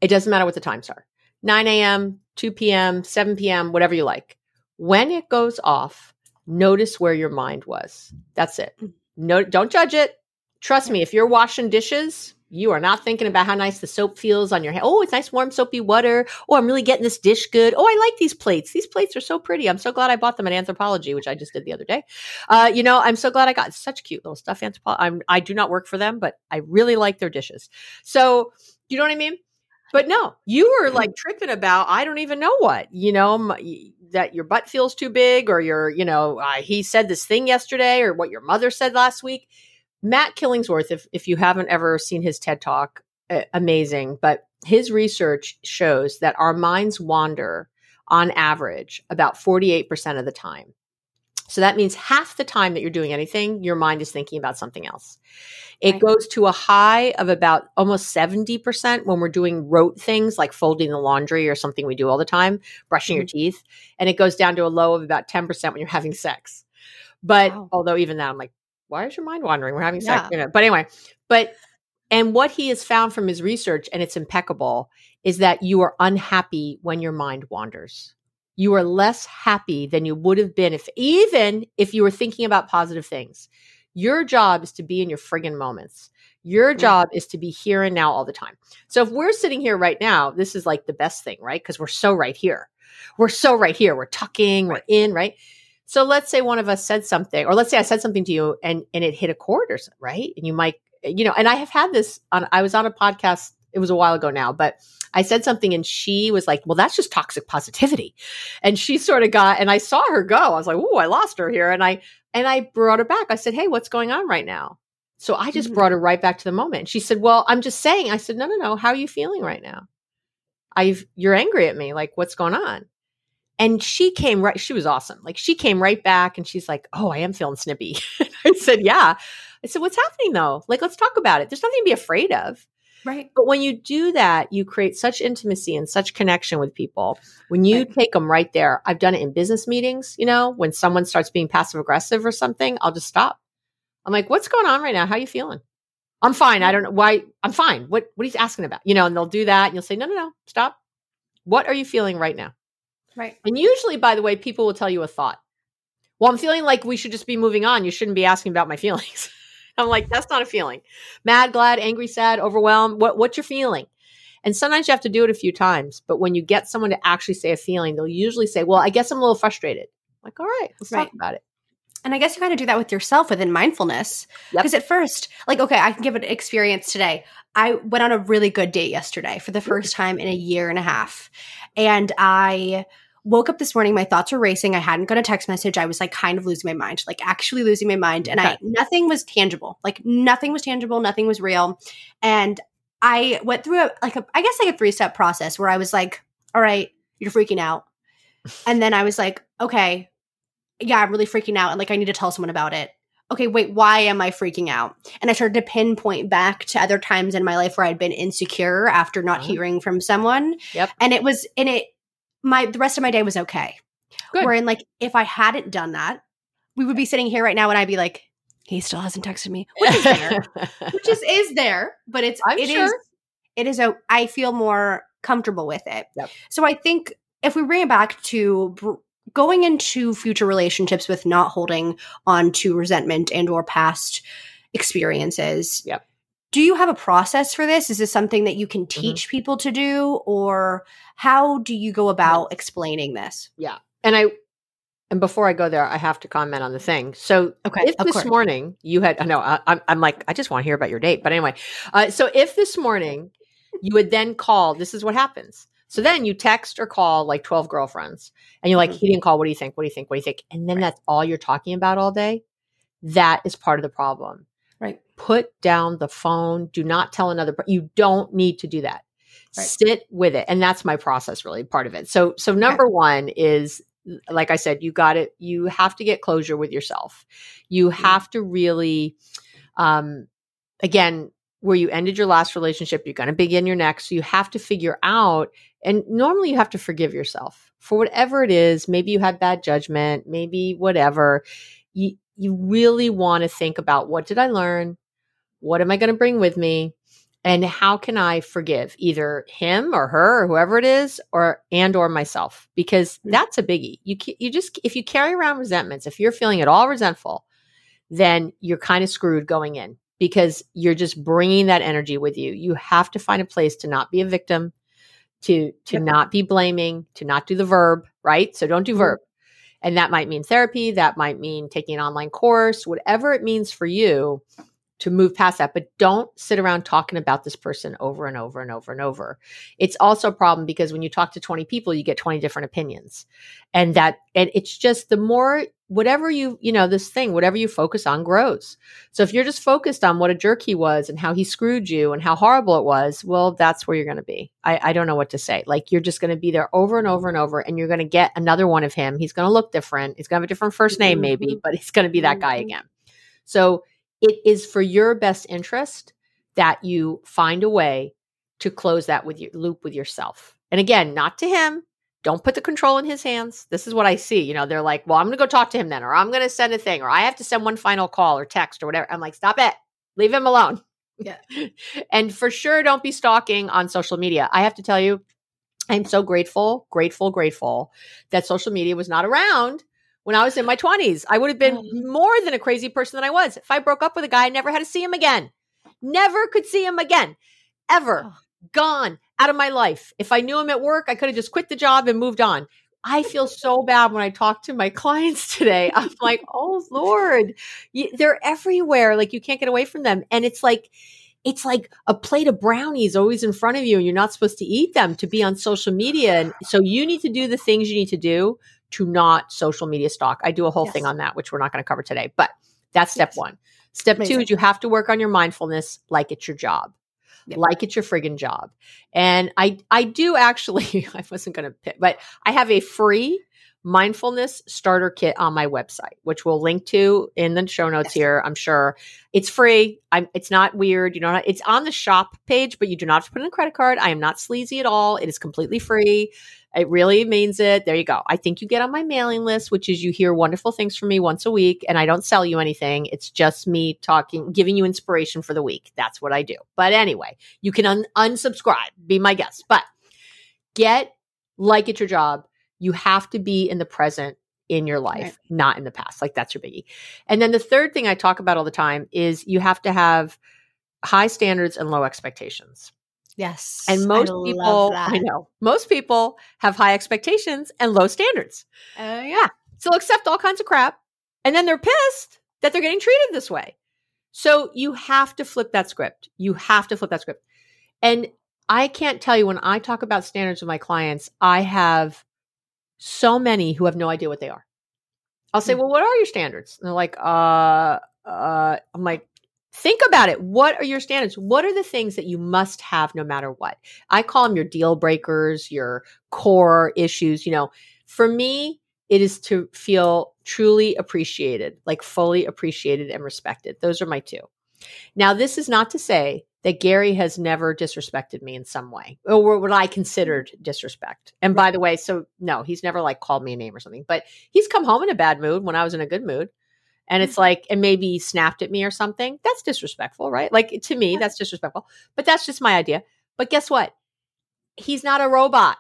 it doesn't matter what the times are 9 a.m., 2 p.m., 7 p.m., whatever you like. When it goes off, notice where your mind was. That's it. Mm. No, don't judge it. Trust me, if you're washing dishes, you are not thinking about how nice the soap feels on your hand. Oh, it's nice, warm, soapy water. Oh, I'm really getting this dish good. Oh, I like these plates. These plates are so pretty. I'm so glad I bought them at Anthropologie, which I just did the other day. Uh, you know, I'm so glad I got such cute little stuff. Anthropologie. I'm, I do not work for them, but I really like their dishes. So, you know what I mean? But no, you were like tripping about I don't even know what, you know, my, that your butt feels too big or your, you know, uh, he said this thing yesterday or what your mother said last week. Matt Killingsworth, if if you haven't ever seen his TED Talk, uh, amazing, but his research shows that our minds wander on average about 48% of the time. So that means half the time that you're doing anything, your mind is thinking about something else. It right. goes to a high of about almost 70% when we're doing rote things like folding the laundry or something we do all the time, brushing mm-hmm. your teeth. And it goes down to a low of about 10% when you're having sex. But wow. although even that, I'm like, why is your mind wandering? We're having sex. Yeah. You know, but anyway, but, and what he has found from his research, and it's impeccable, is that you are unhappy when your mind wanders you are less happy than you would have been if even if you were thinking about positive things. Your job is to be in your friggin' moments. Your mm-hmm. job is to be here and now all the time. So if we're sitting here right now, this is like the best thing, right? Because we're so right here. We're so right here. We're tucking, we're in, right? So let's say one of us said something, or let's say I said something to you and and it hit a chord or something, right? And you might, you know, and I have had this on I was on a podcast, it was a while ago now, but I said something and she was like, well, that's just toxic positivity. And she sort of got, and I saw her go. I was like, oh, I lost her here. And I, and I brought her back. I said, Hey, what's going on right now? So I just mm-hmm. brought her right back to the moment. She said, Well, I'm just saying. I said, No, no, no. How are you feeling right now? I've you're angry at me. Like, what's going on? And she came right, she was awesome. Like she came right back and she's like, Oh, I am feeling snippy. I said, Yeah. I said, What's happening though? Like, let's talk about it. There's nothing to be afraid of. Right. But when you do that, you create such intimacy and such connection with people. When you right. take them right there, I've done it in business meetings, you know, when someone starts being passive aggressive or something, I'll just stop. I'm like, what's going on right now? How are you feeling? I'm fine. I don't know why. I'm fine. What what are you asking about? You know, and they'll do that and you'll say, no, no, no, stop. What are you feeling right now? Right. And usually, by the way, people will tell you a thought. Well, I'm feeling like we should just be moving on. You shouldn't be asking about my feelings. I'm like, that's not a feeling. Mad, glad, angry, sad, overwhelmed. What what's your feeling? And sometimes you have to do it a few times. But when you get someone to actually say a feeling, they'll usually say, Well, I guess I'm a little frustrated. I'm like, all right, let's right. talk about it. And I guess you kind of do that with yourself within mindfulness. Because yep. at first, like, okay, I can give an experience today. I went on a really good date yesterday for the first time in a year and a half. And I woke up this morning, my thoughts were racing. I hadn't got a text message. I was like kind of losing my mind, like actually losing my mind. And okay. I nothing was tangible. Like nothing was tangible, nothing was real. And I went through a like a I guess like a three-step process where I was like, all right, you're freaking out. And then I was like, okay, yeah, I'm really freaking out and like I need to tell someone about it. Okay, wait, why am I freaking out? And I started to pinpoint back to other times in my life where I'd been insecure after not mm-hmm. hearing from someone. Yep. And it was and it my the rest of my day was okay. Good. Wherein like if I hadn't done that, we would be sitting here right now and I'd be like, he still hasn't texted me, which is there, which is is there, but it's I'm it sure. is, it is a I feel more comfortable with it. Yep. So I think if we bring it back to br- going into future relationships with not holding on to resentment and or past experiences. Yep. Do you have a process for this? Is this something that you can mm-hmm. teach mm-hmm. people to do or how do you go about explaining this? Yeah. And I and before I go there, I have to comment on the thing. So, okay, if this course. morning you had, I know I, am I'm like, I just want to hear about your date. But anyway, uh, so if this morning you would then call, this is what happens. So then you text or call like 12 girlfriends and you're like, mm-hmm. he didn't call. What do you think? What do you think? What do you think? And then right. that's all you're talking about all day. That is part of the problem. Put down the phone. Do not tell another. You don't need to do that. Right. Sit with it. And that's my process really part of it. So, so number okay. one is like I said, you got it. You have to get closure with yourself. You mm-hmm. have to really, um, again, where you ended your last relationship, you're going to begin your next. So you have to figure out, and normally you have to forgive yourself for whatever it is. Maybe you had bad judgment, maybe whatever. You, you really want to think about what did I learn? What am I going to bring with me? and how can i forgive either him or her or whoever it is or and or myself because mm. that's a biggie you you just if you carry around resentments if you're feeling at all resentful then you're kind of screwed going in because you're just bringing that energy with you you have to find a place to not be a victim to to yep. not be blaming to not do the verb right so don't do mm-hmm. verb and that might mean therapy that might mean taking an online course whatever it means for you to move past that, but don't sit around talking about this person over and over and over and over. It's also a problem because when you talk to 20 people, you get 20 different opinions. And that, and it's just the more, whatever you, you know, this thing, whatever you focus on grows. So if you're just focused on what a jerk he was and how he screwed you and how horrible it was, well, that's where you're going to be. I, I don't know what to say. Like you're just going to be there over and over and over and you're going to get another one of him. He's going to look different. He's going to have a different first name, maybe, mm-hmm. but he's going to be that guy mm-hmm. again. So it is for your best interest that you find a way to close that with your loop with yourself. And again, not to him. Don't put the control in his hands. This is what I see. You know, they're like, well, I'm going to go talk to him then, or I'm going to send a thing, or I have to send one final call or text or whatever. I'm like, stop it. Leave him alone. Yeah. and for sure, don't be stalking on social media. I have to tell you, I'm so grateful, grateful, grateful that social media was not around when I was in my 20s. I would have been oh. more than a crazy person than I was. If I broke up with a guy, I never had to see him again. Never could see him again. Ever. Gone out of my life. If I knew him at work, I could have just quit the job and moved on. I feel so bad when I talk to my clients today. I'm like, oh Lord, they're everywhere. Like you can't get away from them. And it's like, it's like a plate of brownies always in front of you and you're not supposed to eat them to be on social media. And so you need to do the things you need to do to not social media stalk. I do a whole yes. thing on that, which we're not going to cover today, but that's step yes. one. Step Amazing. two is you have to work on your mindfulness like it's your job. Yep. Like it's your friggin' job. And I I do actually I wasn't going to pick, but I have a free mindfulness starter kit on my website, which we'll link to in the show notes yes. here. I'm sure it's free. I'm, it's not weird. You know, it's on the shop page, but you do not have to put in a credit card. I am not sleazy at all. It is completely free. It really means it. There you go. I think you get on my mailing list, which is you hear wonderful things from me once a week, and I don't sell you anything. It's just me talking, giving you inspiration for the week. That's what I do. But anyway, you can un- unsubscribe, be my guest. But get like it's your job you have to be in the present in your life, right. not in the past. Like that's your biggie. And then the third thing I talk about all the time is you have to have high standards and low expectations. Yes. And most I people, I know, most people have high expectations and low standards. Oh, uh, yeah. So accept all kinds of crap. And then they're pissed that they're getting treated this way. So you have to flip that script. You have to flip that script. And I can't tell you when I talk about standards with my clients, I have so many who have no idea what they are. I'll say, mm-hmm. well, what are your standards? And they're like, uh, uh, I'm like, think about it. What are your standards? What are the things that you must have no matter what? I call them your deal breakers, your core issues. You know, for me, it is to feel truly appreciated, like fully appreciated and respected. Those are my two. Now, this is not to say that Gary has never disrespected me in some way or what I considered disrespect. And by the way, so no, he's never like called me a name or something, but he's come home in a bad mood when I was in a good mood. And it's like, and maybe he snapped at me or something. That's disrespectful, right? Like to me, that's disrespectful, but that's just my idea. But guess what? He's not a robot.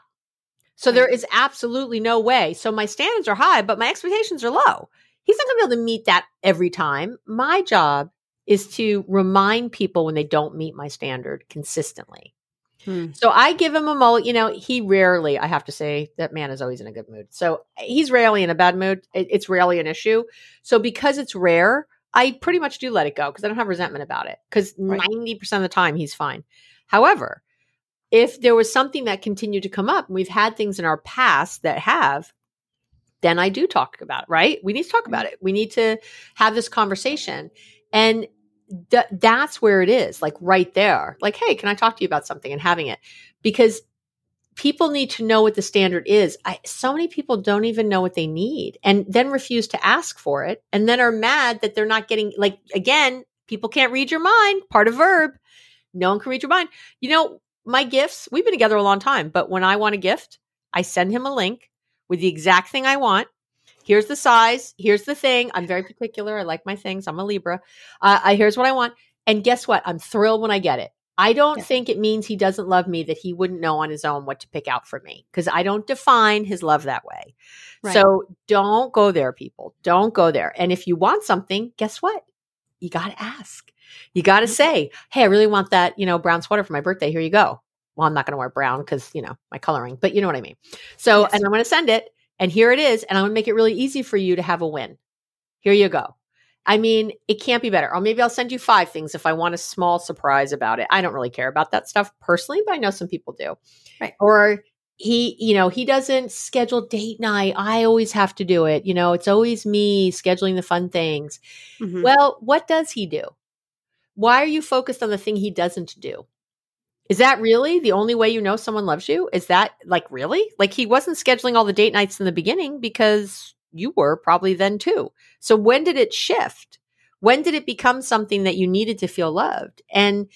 So there is absolutely no way. So my standards are high, but my expectations are low. He's not going to be able to meet that every time. My job is to remind people when they don't meet my standard consistently. Hmm. So I give him a mullet. You know, he rarely, I have to say, that man is always in a good mood. So he's rarely in a bad mood. it's rarely an issue. So because it's rare, I pretty much do let it go because I don't have resentment about it because right. 90% of the time he's fine. However, if there was something that continued to come up, we've had things in our past that have, then I do talk about it, right? We need to talk about mm-hmm. it. We need to have this conversation. And th- that's where it is, like right there. Like, hey, can I talk to you about something and having it? Because people need to know what the standard is. I, so many people don't even know what they need and then refuse to ask for it and then are mad that they're not getting, like, again, people can't read your mind, part of verb. No one can read your mind. You know, my gifts, we've been together a long time, but when I want a gift, I send him a link with the exact thing I want here's the size, here's the thing. I'm very particular. I like my things. I'm a Libra. Uh, I, here's what I want. And guess what? I'm thrilled when I get it. I don't yeah. think it means he doesn't love me that he wouldn't know on his own what to pick out for me because I don't define his love that way. Right. So don't go there, people. Don't go there. And if you want something, guess what? You got to ask. You got to say, Hey, I really want that, you know, brown sweater for my birthday. Here you go. Well, I'm not going to wear brown because, you know, my coloring, but you know what I mean? So, yes. and I'm going to send it and here it is. And I'm going to make it really easy for you to have a win. Here you go. I mean, it can't be better. Or maybe I'll send you five things if I want a small surprise about it. I don't really care about that stuff personally, but I know some people do. Right. Or he, you know, he doesn't schedule date night. I always have to do it. You know, it's always me scheduling the fun things. Mm-hmm. Well, what does he do? Why are you focused on the thing he doesn't do? Is that really the only way you know someone loves you? Is that like really? Like he wasn't scheduling all the date nights in the beginning because you were probably then too. So when did it shift? When did it become something that you needed to feel loved? And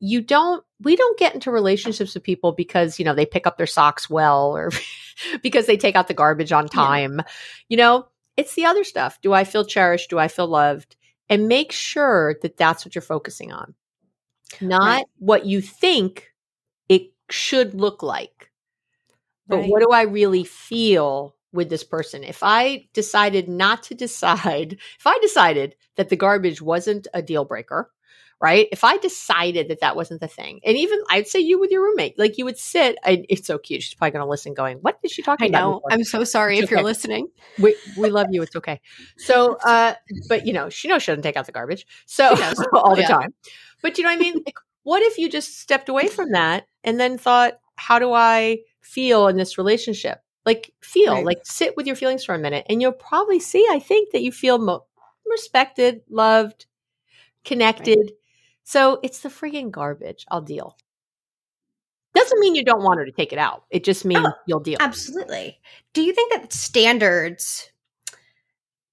you don't we don't get into relationships with people because you know they pick up their socks well or because they take out the garbage on time yeah. you know it's the other stuff do i feel cherished do i feel loved and make sure that that's what you're focusing on not right. what you think it should look like, but right. what do I really feel with this person? If I decided not to decide, if I decided that the garbage wasn't a deal breaker, right? If I decided that that wasn't the thing, and even I'd say you with your roommate, like you would sit, I, it's so cute. She's probably going to listen, going, "What is she talking I about?" I know. I'm so sorry it's if okay. you're listening. We we love you. It's okay. So, uh, but you know, she knows she doesn't take out the garbage, so all the yeah. time. But you know what I mean? Like, what if you just stepped away from that and then thought, how do I feel in this relationship? Like, feel, right. like, sit with your feelings for a minute, and you'll probably see, I think, that you feel mo- respected, loved, connected. Right. So it's the friggin' garbage. I'll deal. Doesn't mean you don't want her to take it out. It just oh, means oh, you'll deal. Absolutely. Do you think that standards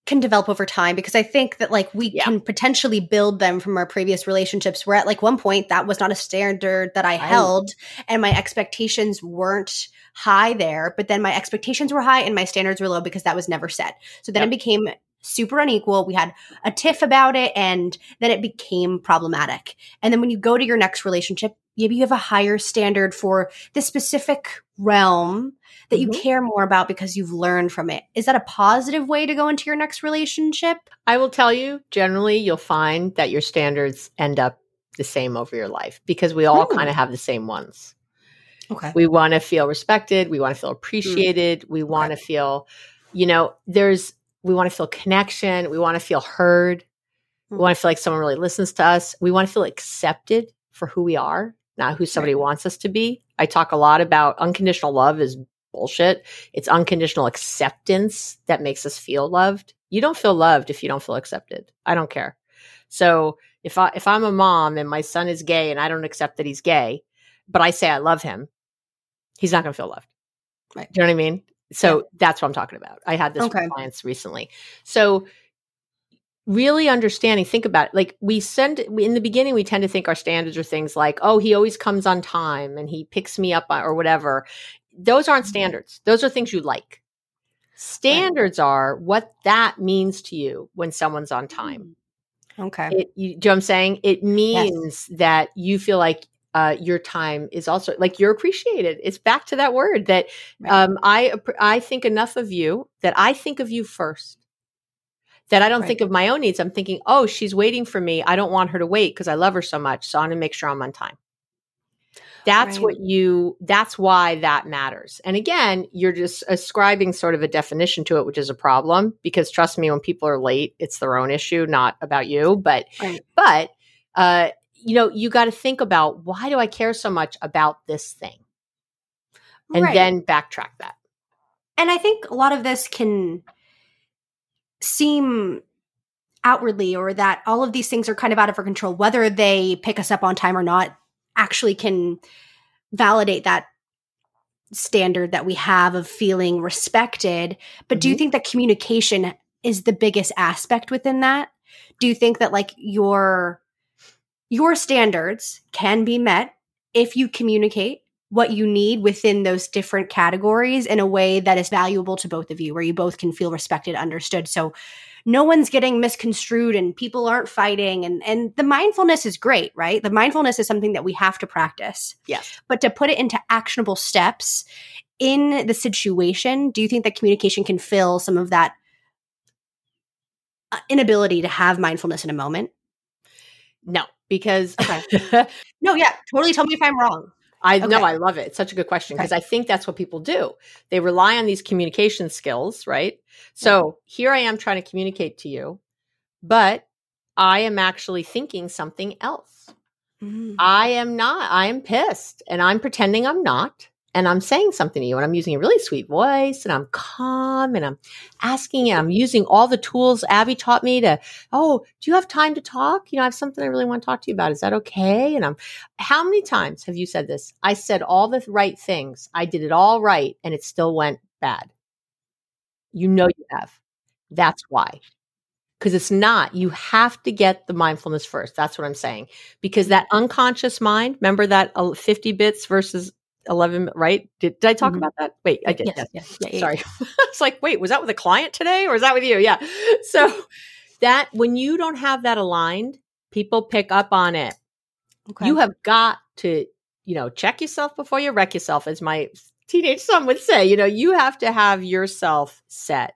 can develop over time because I think that like we yeah. can potentially build them from our previous relationships. Where at like one point that was not a standard that I right. held and my expectations weren't high there, but then my expectations were high and my standards were low because that was never set. So then yep. it became super unequal. We had a tiff about it and then it became problematic. And then when you go to your next relationship, maybe you have a higher standard for the specific realm that you mm-hmm. care more about because you've learned from it. Is that a positive way to go into your next relationship? I will tell you, generally, you'll find that your standards end up the same over your life because we all mm. kind of have the same ones. Okay. We want to feel respected. We want to feel hmm. appreciated. Mm. We want okay. to feel, you know, there's, we want to feel connection. We want to feel heard. Mm. We want to feel like someone really listens to us. We want to feel accepted for who we are, not who somebody right. wants us to be. I talk a lot about unconditional love is bullshit. It's unconditional acceptance that makes us feel loved. You don't feel loved if you don't feel accepted. I don't care. So if I if I'm a mom and my son is gay and I don't accept that he's gay, but I say I love him, he's not going to feel loved. Right. Do you know what I mean? So yeah. that's what I'm talking about. I had this okay. with clients recently. So really understanding think about it like we send we, in the beginning we tend to think our standards are things like oh he always comes on time and he picks me up uh, or whatever those aren't mm-hmm. standards. Those are things you like. Standards are what that means to you when someone's on time. Mm. Okay. It, you, do you know what I'm saying? It means yes. that you feel like uh, your time is also like you're appreciated. It's back to that word that right. um, I I think enough of you that I think of you first. That I don't right. think of my own needs. I'm thinking, oh, she's waiting for me. I don't want her to wait because I love her so much. So I'm gonna make sure I'm on time. That's right. what you, that's why that matters. And again, you're just ascribing sort of a definition to it, which is a problem because trust me, when people are late, it's their own issue, not about you. But, right. but, uh, you know, you got to think about why do I care so much about this thing? And then backtrack that. And I think a lot of this can seem outwardly or that all of these things are kind of out of our control, whether they pick us up on time or not actually can validate that standard that we have of feeling respected. But mm-hmm. do you mm-hmm. think that communication is the biggest aspect within that? Do you think that like your your standards can be met if you communicate what you need within those different categories in a way that is valuable to both of you where you both can feel respected understood. So no one's getting misconstrued and people aren't fighting. And and the mindfulness is great right? The mindfulness is something that we have to practice. Yes. But to put it into actionable steps in the situation do you think that communication can fill some of that uh, inability to have mindfulness in a moment? No because okay. no yeah totally tell me if i'm wrong I okay. know I love it. It's such a good question because okay. I think that's what people do. They rely on these communication skills, right? So here I am trying to communicate to you, but I am actually thinking something else. Mm-hmm. I am not. I am pissed and I'm pretending I'm not and I'm saying something to you and I'm using a really sweet voice and I'm calm and I'm asking and I'm using all the tools Abby taught me to, oh, do you have time to talk? You know, I have something I really want to talk to you about. Is that okay? And I'm, how many times have you said this? I said all the right things. I did it all right and it still went bad. You know you have. That's why because it's not. You have to get the mindfulness first. That's what I'm saying. Because that unconscious mind, remember that uh, 50 bits versus 11 right did, did i talk mm-hmm. about that wait i did yes, yes. yes. Yeah, sorry it's like wait was that with a client today or is that with you yeah so that when you don't have that aligned people pick up on it okay. you have got to you know check yourself before you wreck yourself as my teenage son would say you know you have to have yourself set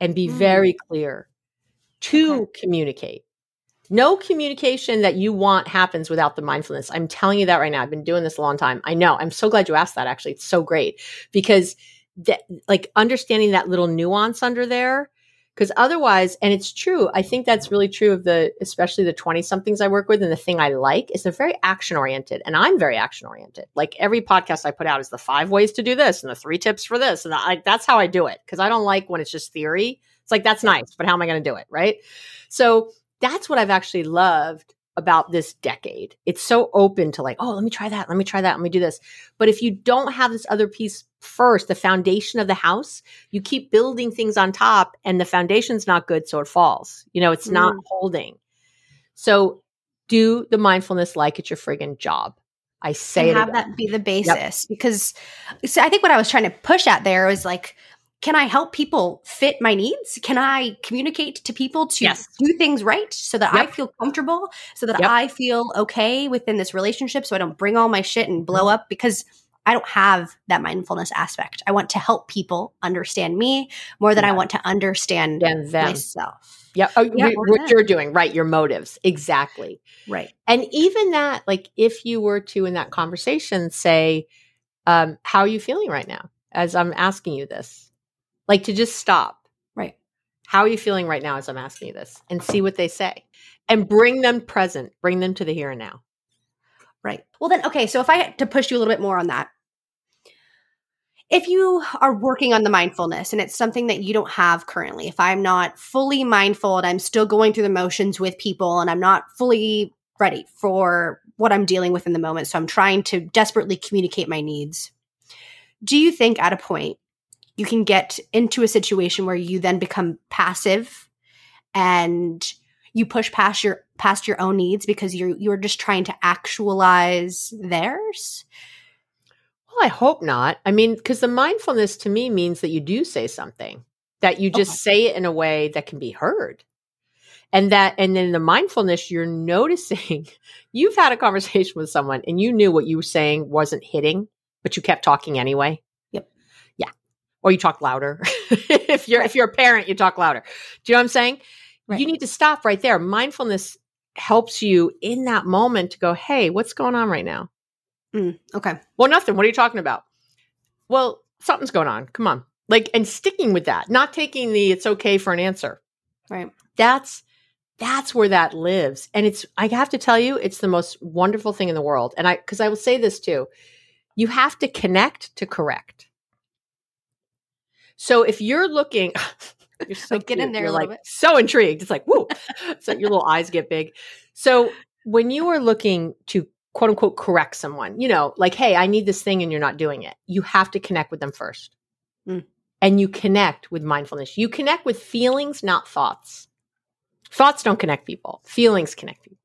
and be mm. very clear to okay. communicate no communication that you want happens without the mindfulness. I'm telling you that right now. I've been doing this a long time. I know. I'm so glad you asked that actually. It's so great because that, like understanding that little nuance under there because otherwise and it's true i think that's really true of the especially the 20 somethings i work with and the thing i like is they're very action oriented and i'm very action oriented like every podcast i put out is the five ways to do this and the three tips for this and I, that's how i do it because i don't like when it's just theory it's like that's nice but how am i going to do it right so that's what I've actually loved about this decade. It's so open to like, oh, let me try that. Let me try that. Let me do this. But if you don't have this other piece first, the foundation of the house, you keep building things on top and the foundation's not good. So it falls. You know, it's not Mm. holding. So do the mindfulness like it's your friggin' job. I say and it have that be the basis because so I think what I was trying to push at there was like can I help people fit my needs? Can I communicate to people to Yes. do things right so that I feel comfortable, so that Yep. I feel okay within this relationship so I don't bring all my shit and blow up because I don't have that mindfulness aspect. I want to help people understand me more than I want to understand them. myself. Yeah. Oh, Yeah, wh- what them. you're doing, right? Your motives. Exactly. Right. And even that, like if you were to in that conversation say, um, how are you feeling right now? As I'm asking you this. Like to just stop. Right. How are you feeling right now as I'm asking you this? And see what they say. And bring them present. Bring them to the here and now. Right. Well, then, okay. So if I had to push you a little bit more on that, if you are working on the mindfulness and it's something that you don't have currently, if I'm not fully mindful and I'm still going through the motions with people and I'm not fully ready for what I'm dealing with in the moment, so I'm trying to desperately communicate my needs, do you think at a point you can get into a situation where you then become passive and you push past your past your own needs because you're you're just trying to actualize theirs Well, I hope not. I mean, because the mindfulness to me means that you do say something, that you just Okay. say it in a way that can be heard. And that, and then the mindfulness, you're noticing you've had a conversation with someone and you knew what you were saying wasn't hitting, but you kept talking anyway. Or you talk louder. if you're, if you're a parent, you talk louder. Do you know what I'm saying? Right. You need to stop right there. Mindfulness helps you in that moment to go, Hey, what's going on right now? Mm, okay Well, nothing. What are you talking about? Well, something's going on. Come on. Like, and sticking with that, not taking the it's okay for an answer. right That's that's where that lives. And it's I have to tell you, it's the most wonderful thing in the world. And I because I will say this too. You have to connect to correct. So if you're looking you're so Like, get in there a You're little like bit. so intrigued. It's like, woo. so your little eyes get big. So when you are looking to quote unquote correct someone, you know, like, hey, I need this thing and you're not doing it, you have to connect with them first. Mm. And you connect with mindfulness. You connect with feelings, not thoughts. Thoughts don't connect people, feelings connect people.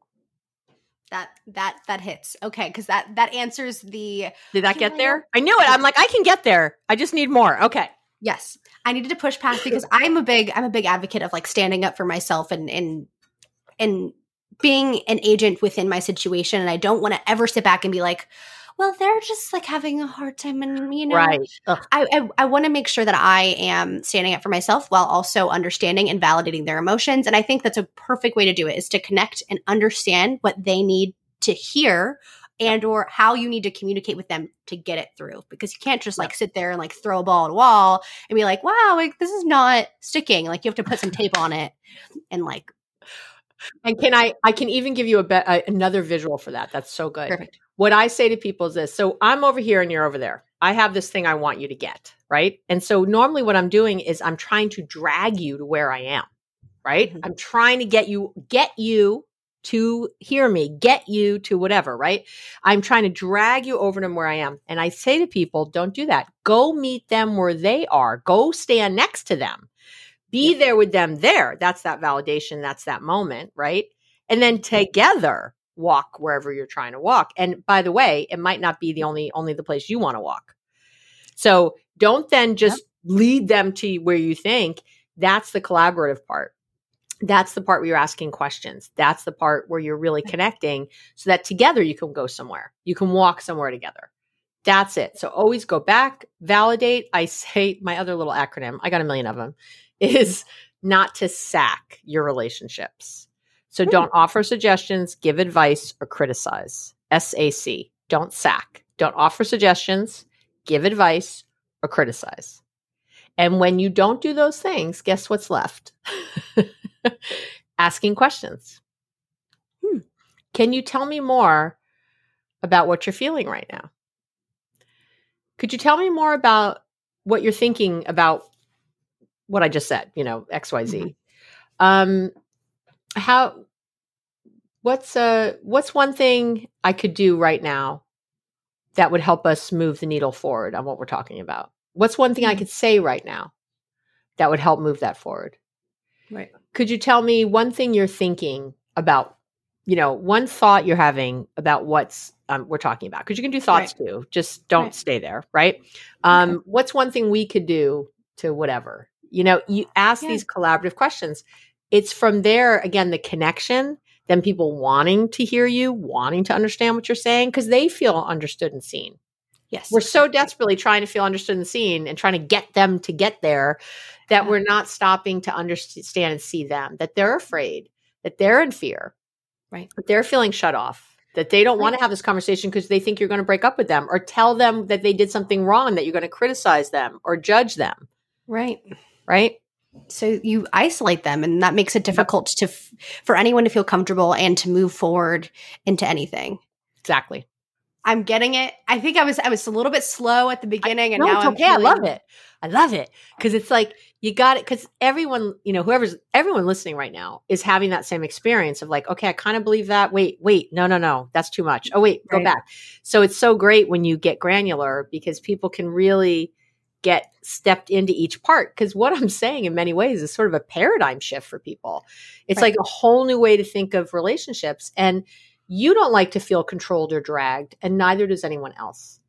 that that that hits okay because that that answers the Did that get there? I knew it. I'm like, I can get there. I just need more. Okay. Yes i needed to push past because i'm a big i'm a big advocate of like standing up for myself and and and being an agent within my situation and i don't want to ever sit back and be like well they're just like having a hard time and you know Right. Ugh. I, I, I want to make sure that I am standing up for myself while also understanding and validating their emotions. And I think that's a perfect way to do it is to connect and understand what they need to hear and or how you need to communicate with them to get it through because you can't just like sit there and like throw a ball at a wall and be like wow like this is not sticking like you have to put some tape on it and like And can I, I can even give you a, be- a another visual for that. That's so good. perfect what I say to people is this. So I'm over here and you're over there. I have this thing I want you to get, right? And so normally what I'm doing is I'm trying to drag you to where I am, right? Mhm. I'm trying to get you get you to hear me, get you to whatever, right? I'm trying to drag you over to where I am. And I say to people, don't do that. Go meet them where they are. Go stand next to them. Be Yep. there with them there. That's that validation, that's that moment, right? And then together walk wherever you're trying to walk. And by the way, it might not be the only only the place you want to walk. So don't then just lead them to where you think. That's the collaborative part. That's the part where you're asking questions. That's the part where you're really connecting so that together you can go somewhere. You can walk somewhere together. That's it. So always go back, validate. I say my other little acronym, I got a million of them, is not to sack your relationships. So hmm. don't offer suggestions, give advice, or criticize. SAC. Don't sack. Don't offer suggestions, give advice, or criticize. And when you don't do those things, guess what's left? Asking questions. Hmm. Can you tell me more about what you're feeling right now? Could you tell me more about what you're thinking about what I just said, you know, XYZ? Mhm. Um how what's uh what's one thing I could do right now that would help us move the needle forward on what we're talking about? What's one thing I Hmm. could say right now that would help move that forward? Right. Could you tell me one thing you're thinking about? You know, one thought you're having about what's um, we're talking about. Because you can do thoughts too. Just don't Right. stay there, right? Um, What's one thing we could do to whatever? You know, you ask Yeah. these collaborative questions. It's from there again the connection. Then people wanting to hear you, wanting to understand what you're saying because they feel understood and seen. Yes. We're so desperately trying to feel understood and seen and trying to get them to get there that we're not stopping to understand and see them, that they're afraid, that they're in fear, Right. that they're feeling shut off, that they don't want to have this conversation because they think you're going to break up with them or tell them that they did something wrong, that you're going to criticize them or judge them, Right. right? So you isolate them, and that makes it difficult to f- for anyone to feel comfortable and to move forward into anything. Exactly. I'm getting it. I think I was I was a little bit slow at the beginning, and no, now it's I'm okay. I love it. I love it because it's like you got it. Because everyone, you know, whoever's everyone listening right now is having that same experience of like, okay, I kind of believe that. Wait, wait, no, no, no, that's too much. Oh, wait, go Right. back. So it's so great when you get granular because people can really get stepped into each part. Because what I'm saying in many ways is sort of a paradigm shift for people. It's Right. like a whole new way to think of relationships, and you don't like to feel controlled or dragged, and neither does anyone else.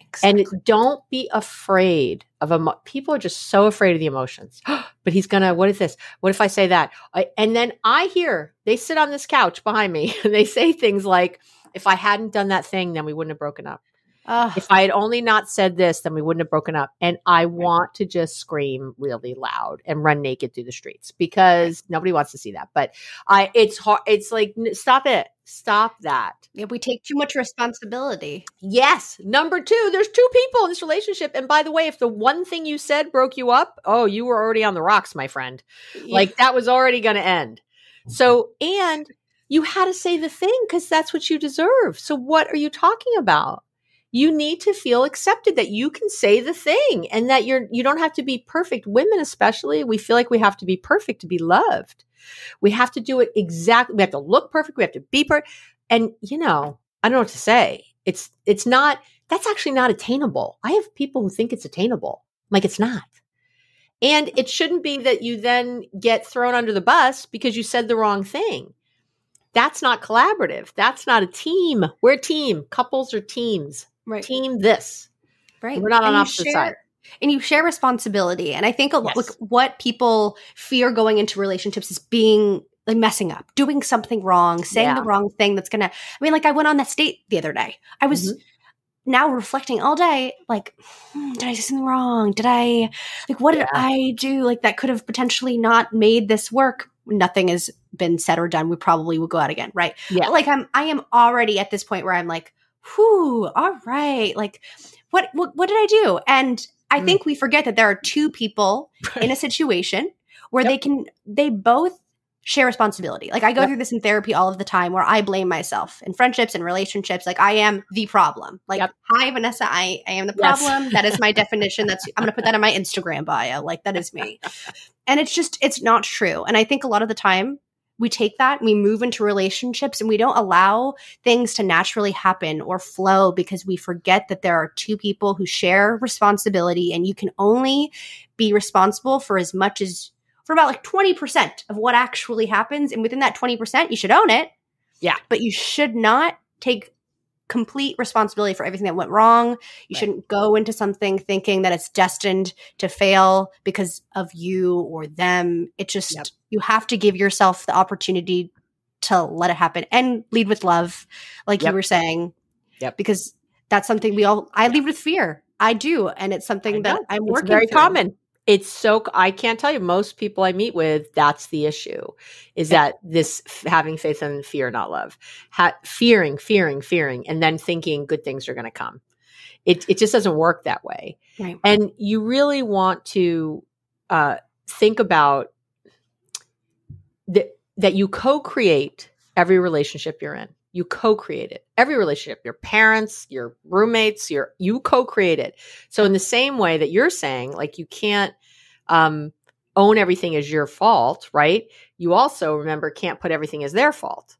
Exactly. And don't be afraid of emo- people are just so afraid of the emotions. but he's gonna. What is this? What if I say that? I, and then I hear they sit on this couch behind me and they say things like, "If I hadn't done that thing, then we wouldn't have broken up. If I had only not said this, then we wouldn't have broken up." And I want to just scream really loud and run naked through the streets because nobody wants to see that. But I, it's hard. It's like, n- stop it. Stop that. Yeah, we take too much responsibility. Yes. Number two, there's two people in this relationship. And by the way, if the one thing you said broke you up, oh, you were already on the rocks, my friend. Like that was already going to end. So, and you had to say the thing because that's what you deserve. So, what are you talking about? You need to feel accepted that you can say the thing and that you're you don't have to be perfect. Women especially, we feel like we have to be perfect to be loved. We have to do it exactly. We have to look perfect. We have to be perfect. And you know, I don't know what to say. It's it's not that's actually not attainable. I have people who think it's attainable. Like it's not. And it shouldn't be that you then get thrown under the bus because you said the wrong thing. That's not collaborative. That's not a team. We're a team. Couples are teams. Right. Team this. Right. We're not on And you opposite share- side. And you share responsibility. And I think a lot Yes. like what people fear going into relationships is being like messing up, doing something wrong, saying Yeah. the wrong thing that's gonna I mean, like I went on that date the other day. I was Mm-hmm. now reflecting all day, like, hmm, did I say something wrong? Did I like what did I do? Like that could have potentially not made this work. Nothing has been said or done. We probably will go out again, right? Yeah. like I'm I am already at this point where I'm like, whew, all right. Like what what what did I do? And I Mm. think we forget that there are two people in a situation where Yep. they can they both share responsibility. Like I go Yep. through this in therapy all of the time where I blame myself in friendships and relationships. Like I am the problem. Like, Yep. hi Vanessa, I, I am the Yes. problem. that is my definition. That's I'm gonna put that in my Instagram bio. Like that is me. And it's just it's not true. And I think a lot of the time we take that and we move into relationships and we don't allow things to naturally happen or flow because we forget that there are two people who share responsibility and you can only be responsible for as much as for about like 20% of what actually happens and within that 20% you should own it Yeah. but you should not take complete responsibility for everything that went wrong you Right. shouldn't go into something thinking that it's destined to fail because of you or them it just Yep. You have to give yourself the opportunity to let it happen and lead with love like Yep. you were saying Yep. because that's something we all i lead with fear i do and it's something that i'm It's working very through. common. It's so I can't tell you most people I meet with that's the issue is Yeah. that this having faith in fear not love. Ha- fearing, fearing, fearing and then thinking good things are going to come. It it just doesn't work that way. Right. And you really want to uh think about that that you co-create every relationship you're in. You co-create it. Every relationship, your parents, your roommates, your you co-create it. So in the same way that you're saying, like you can't um, own everything as your fault, right? You also remember can't put everything as their fault.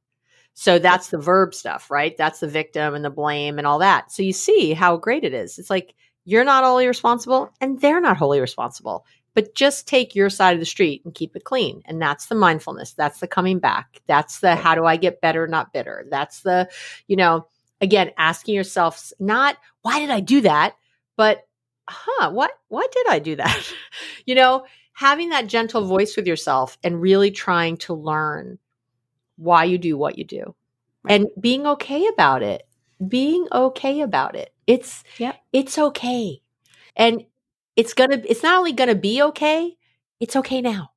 So that's the verb stuff, right? That's the victim and the blame and all that. So you see how great it is. It's like you're not wholly responsible and they're not wholly responsible, but just take your side of the street and keep it clean. And that's the mindfulness. That's the coming back. That's the how do I get better, not bitter. That's the, you know, again, asking yourself not why did I do that, but huh, what, why did I do that? you know, having that gentle voice with yourself and really trying to learn why you do what you do and being okay about it being okay about it it's yeah it's okay and it's gonna it's not only gonna be okay it's okay now.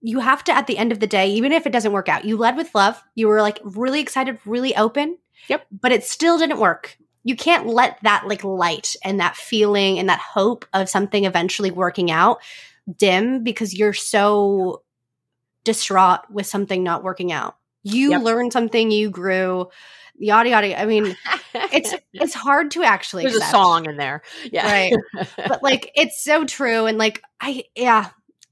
You have to at the end of the day even if it doesn't work out you led with love you were like really excited really open yep. but it still didn't work. You can't let that like light and that feeling and that hope of something eventually working out dim because you're so distraught with something not working out. You yep. learned something, you grew, yada yada. I mean, it's it's hard to actually. There's accept. a song in there, yeah, right. but like, it's so true, and like, I yeah,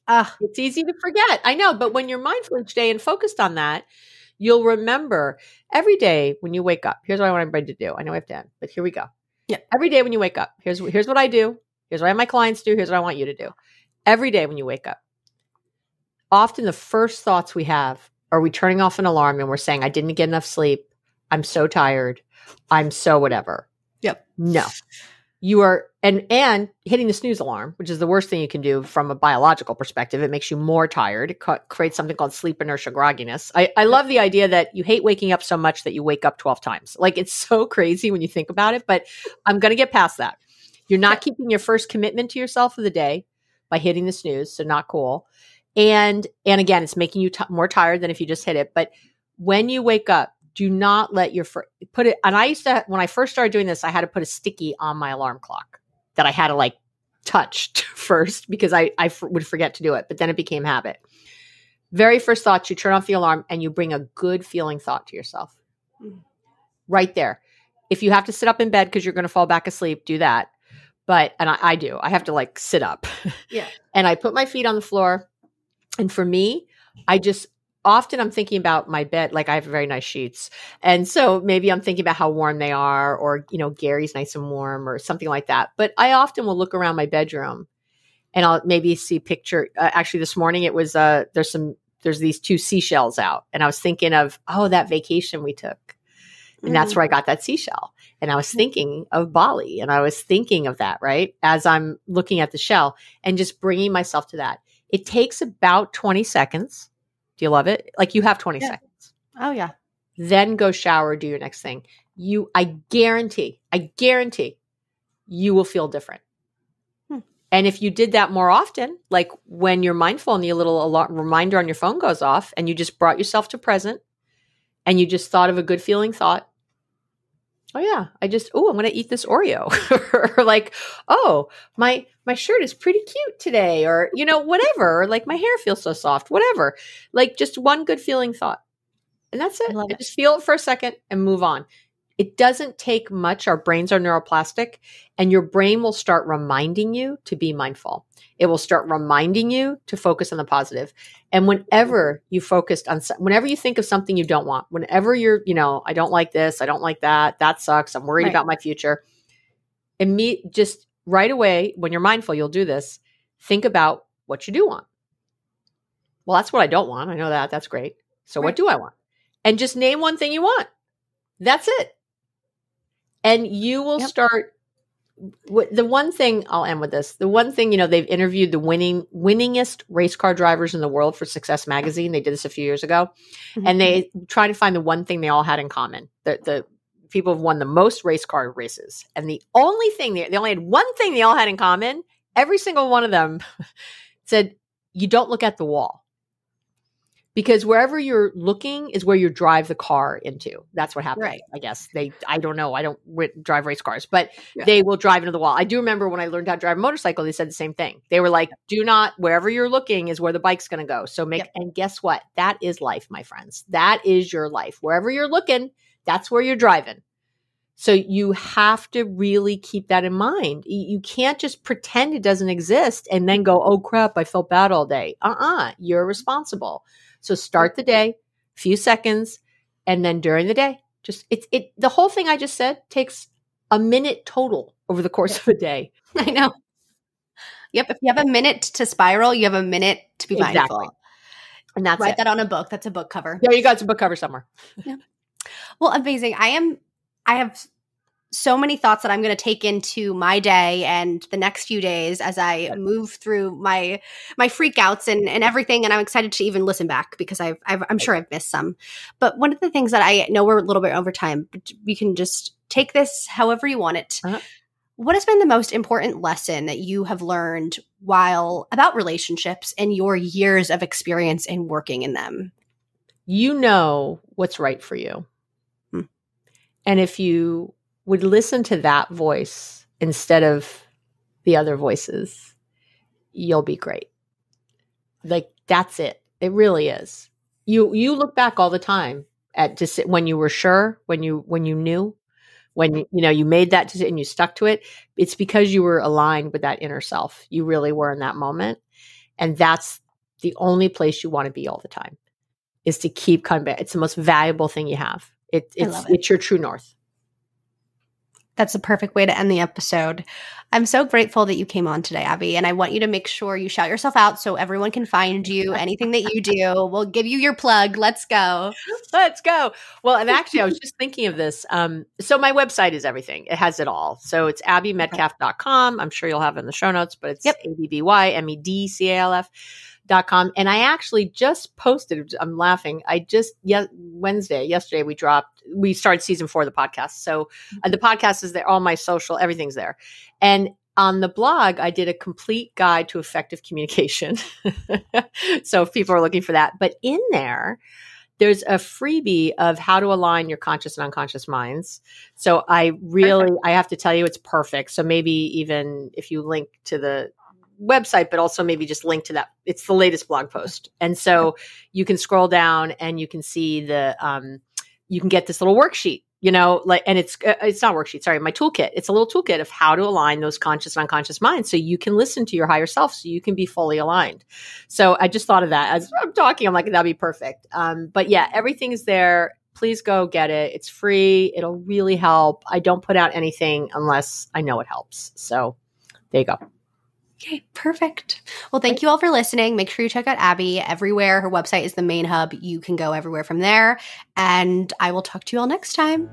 uh, it's easy to forget. I know, but when you're mindful each day and focused on that, you'll remember every day when you wake up. Here's what I want everybody to do. I know I have to end, but here we go. Yeah, every day when you wake up, here's here's what I do. Here's what I have my clients do. Here's what I want you to do. Every day when you wake up, often the first thoughts we have are we turning off an alarm and we're saying, I didn't get enough sleep. I'm so tired. I'm so whatever. Yep. No. You are and and hitting the snooze alarm, which is the worst thing you can do from a biological perspective. It makes you more tired. It co- creates something called sleep inertia grogginess. I, I love the idea that you hate waking up so much that you wake up 12 times. Like it's so crazy when you think about it, but I'm going to get past that. You're not keeping your first commitment to yourself of the day by hitting the snooze, so not cool and and again it's making you t- more tired than if you just hit it but when you wake up do not let your fr- put it and i used to when i first started doing this i had to put a sticky on my alarm clock that i had to like touch first because i I f- would forget to do it but then it became habit. Very first thought you turn off the alarm and you bring a good feeling thought to yourself. Mm. right there. If you have to sit up in bed because you're going to fall back asleep do that. But and I, I do i have to like sit up. Yeah. And i put my feet on the floor and for me, I just often I'm thinking about my bed. Like I have very nice sheets. And so maybe I'm thinking about how warm they are, or, you know, Gary's nice and warm or something like that. But I often will look around my bedroom and I'll maybe see picture. Uh, actually, this morning it was, uh, there's some, there's these two seashells out. And I was thinking of, oh, that vacation we took. And mm. that's where I got that seashell. And I was thinking of Bali and I was thinking of that, right? As I'm looking at the shell and just bringing myself to that. It takes about 20 seconds. Do you love it? Like you have 20 yeah. seconds. Oh, yeah. Then go shower, do your next thing. You, I guarantee, I guarantee you will feel different. Hmm. And if you did that more often, like when you're mindful and the little alarm, reminder on your phone goes off and you just brought yourself to present and you just thought of a good feeling thought, oh yeah. I just oh i'm gonna eat this oreo. Or like oh my my shirt is pretty cute today or you know whatever. Or like my hair feels so soft whatever. Like just one good feeling thought. And that's it, it. just feel it for a second and move on it doesn't take much. Our brains are neuroplastic, and your brain will start reminding you to be mindful. It will start reminding you to focus on the positive. And whenever you focused on, whenever you think of something you don't want, whenever you're, you know, I don't like this, I don't like that, that sucks, I'm worried right. about my future. And me, just right away, when you're mindful, you'll do this. Think about what you do want. Well, that's what I don't want. I know that. That's great. So, right. what do I want? And just name one thing you want. That's it and you will yep. start the one thing I'll end with this. The one thing, you know, they've interviewed the winning winningest race car drivers in the world for Success magazine. They did this a few years ago. Mm-hmm. And they try to find the one thing they all had in common. The the people have won the most race car races. And the only thing they, they only had one thing they all had in common. Every single one of them said, you don't look at the wall because wherever you're looking is where you drive the car into. That's what happens. Right. I guess they. I don't know. I don't drive race cars, but yeah. they will drive into the wall. I do remember when I learned how to drive a motorcycle. They said the same thing. They were like, "Do not wherever you're looking is where the bike's going to go." So make yep. and guess what? That is life, my friends. That is your life. Wherever you're looking, that's where you're driving. So you have to really keep that in mind. You can't just pretend it doesn't exist and then go, "Oh crap, I felt bad all day." Uh-uh. You're mm-hmm. responsible. So start the day, few seconds, and then during the day, just it's it the whole thing I just said takes a minute total over the course of a day. I know. Yep. If you have a minute to spiral, you have a minute to be exactly. mindful. And that's write it. that on a book. That's a book cover. There you go. It's a book cover somewhere. Yeah. Well, amazing. I am. I have so many thoughts that I'm going to take into my day and the next few days as I move through my my freakouts and and everything. And I'm excited to even listen back because I've, i am sure I've missed some. But one of the things that I know we're a little bit over time, but we can just take this however you want it. Uh-huh. What has been the most important lesson that you have learned while about relationships and your years of experience in working in them? You know what's right for you. Hmm. And if you would listen to that voice instead of the other voices, you'll be great. Like that's it. It really is. You you look back all the time at just when you were sure, when you when you knew, when you, know you made that decision and you stuck to it it's because you were aligned with that inner self you really were in that moment and that's the only place you want to be all the time is to keep coming back it's the most valuable thing you have it, it's it. it's your true north that's the perfect way to end the episode. I'm so grateful that you came on today, Abby. And I want you to make sure you shout yourself out so everyone can find you. Anything that you do, we'll give you your plug. Let's go. Let's go. Well, and actually, I was just thinking of this. Um, so my website is everything, it has it all. So it's abbymedcalf.com. I'm sure you'll have it in the show notes, but it's yep. A B B Y M E D C A L F dot com and i actually just posted i'm laughing i just yeah wednesday yesterday we dropped we started season four of the podcast so uh, the podcast is there all my social everything's there and on the blog i did a complete guide to effective communication so if people are looking for that but in there there's a freebie of how to align your conscious and unconscious minds. So I really, perfect. I have to tell you, it's perfect. So maybe even if you link to the website, but also maybe just link to that. It's the latest blog post. And so you can scroll down and you can see the, um, you can get this little worksheet, you know, like, and it's, uh, it's not worksheet, sorry, my toolkit. It's a little toolkit of how to align those conscious and unconscious minds so you can listen to your higher self so you can be fully aligned. So I just thought of that as I'm talking. I'm like, that'd be perfect. Um, but yeah, everything is there. Please go get it. It's free. It'll really help. I don't put out anything unless I know it helps. So there you go. Okay, perfect. Well, thank you all for listening. Make sure you check out Abby everywhere. Her website is the main hub. You can go everywhere from there. And I will talk to you all next time.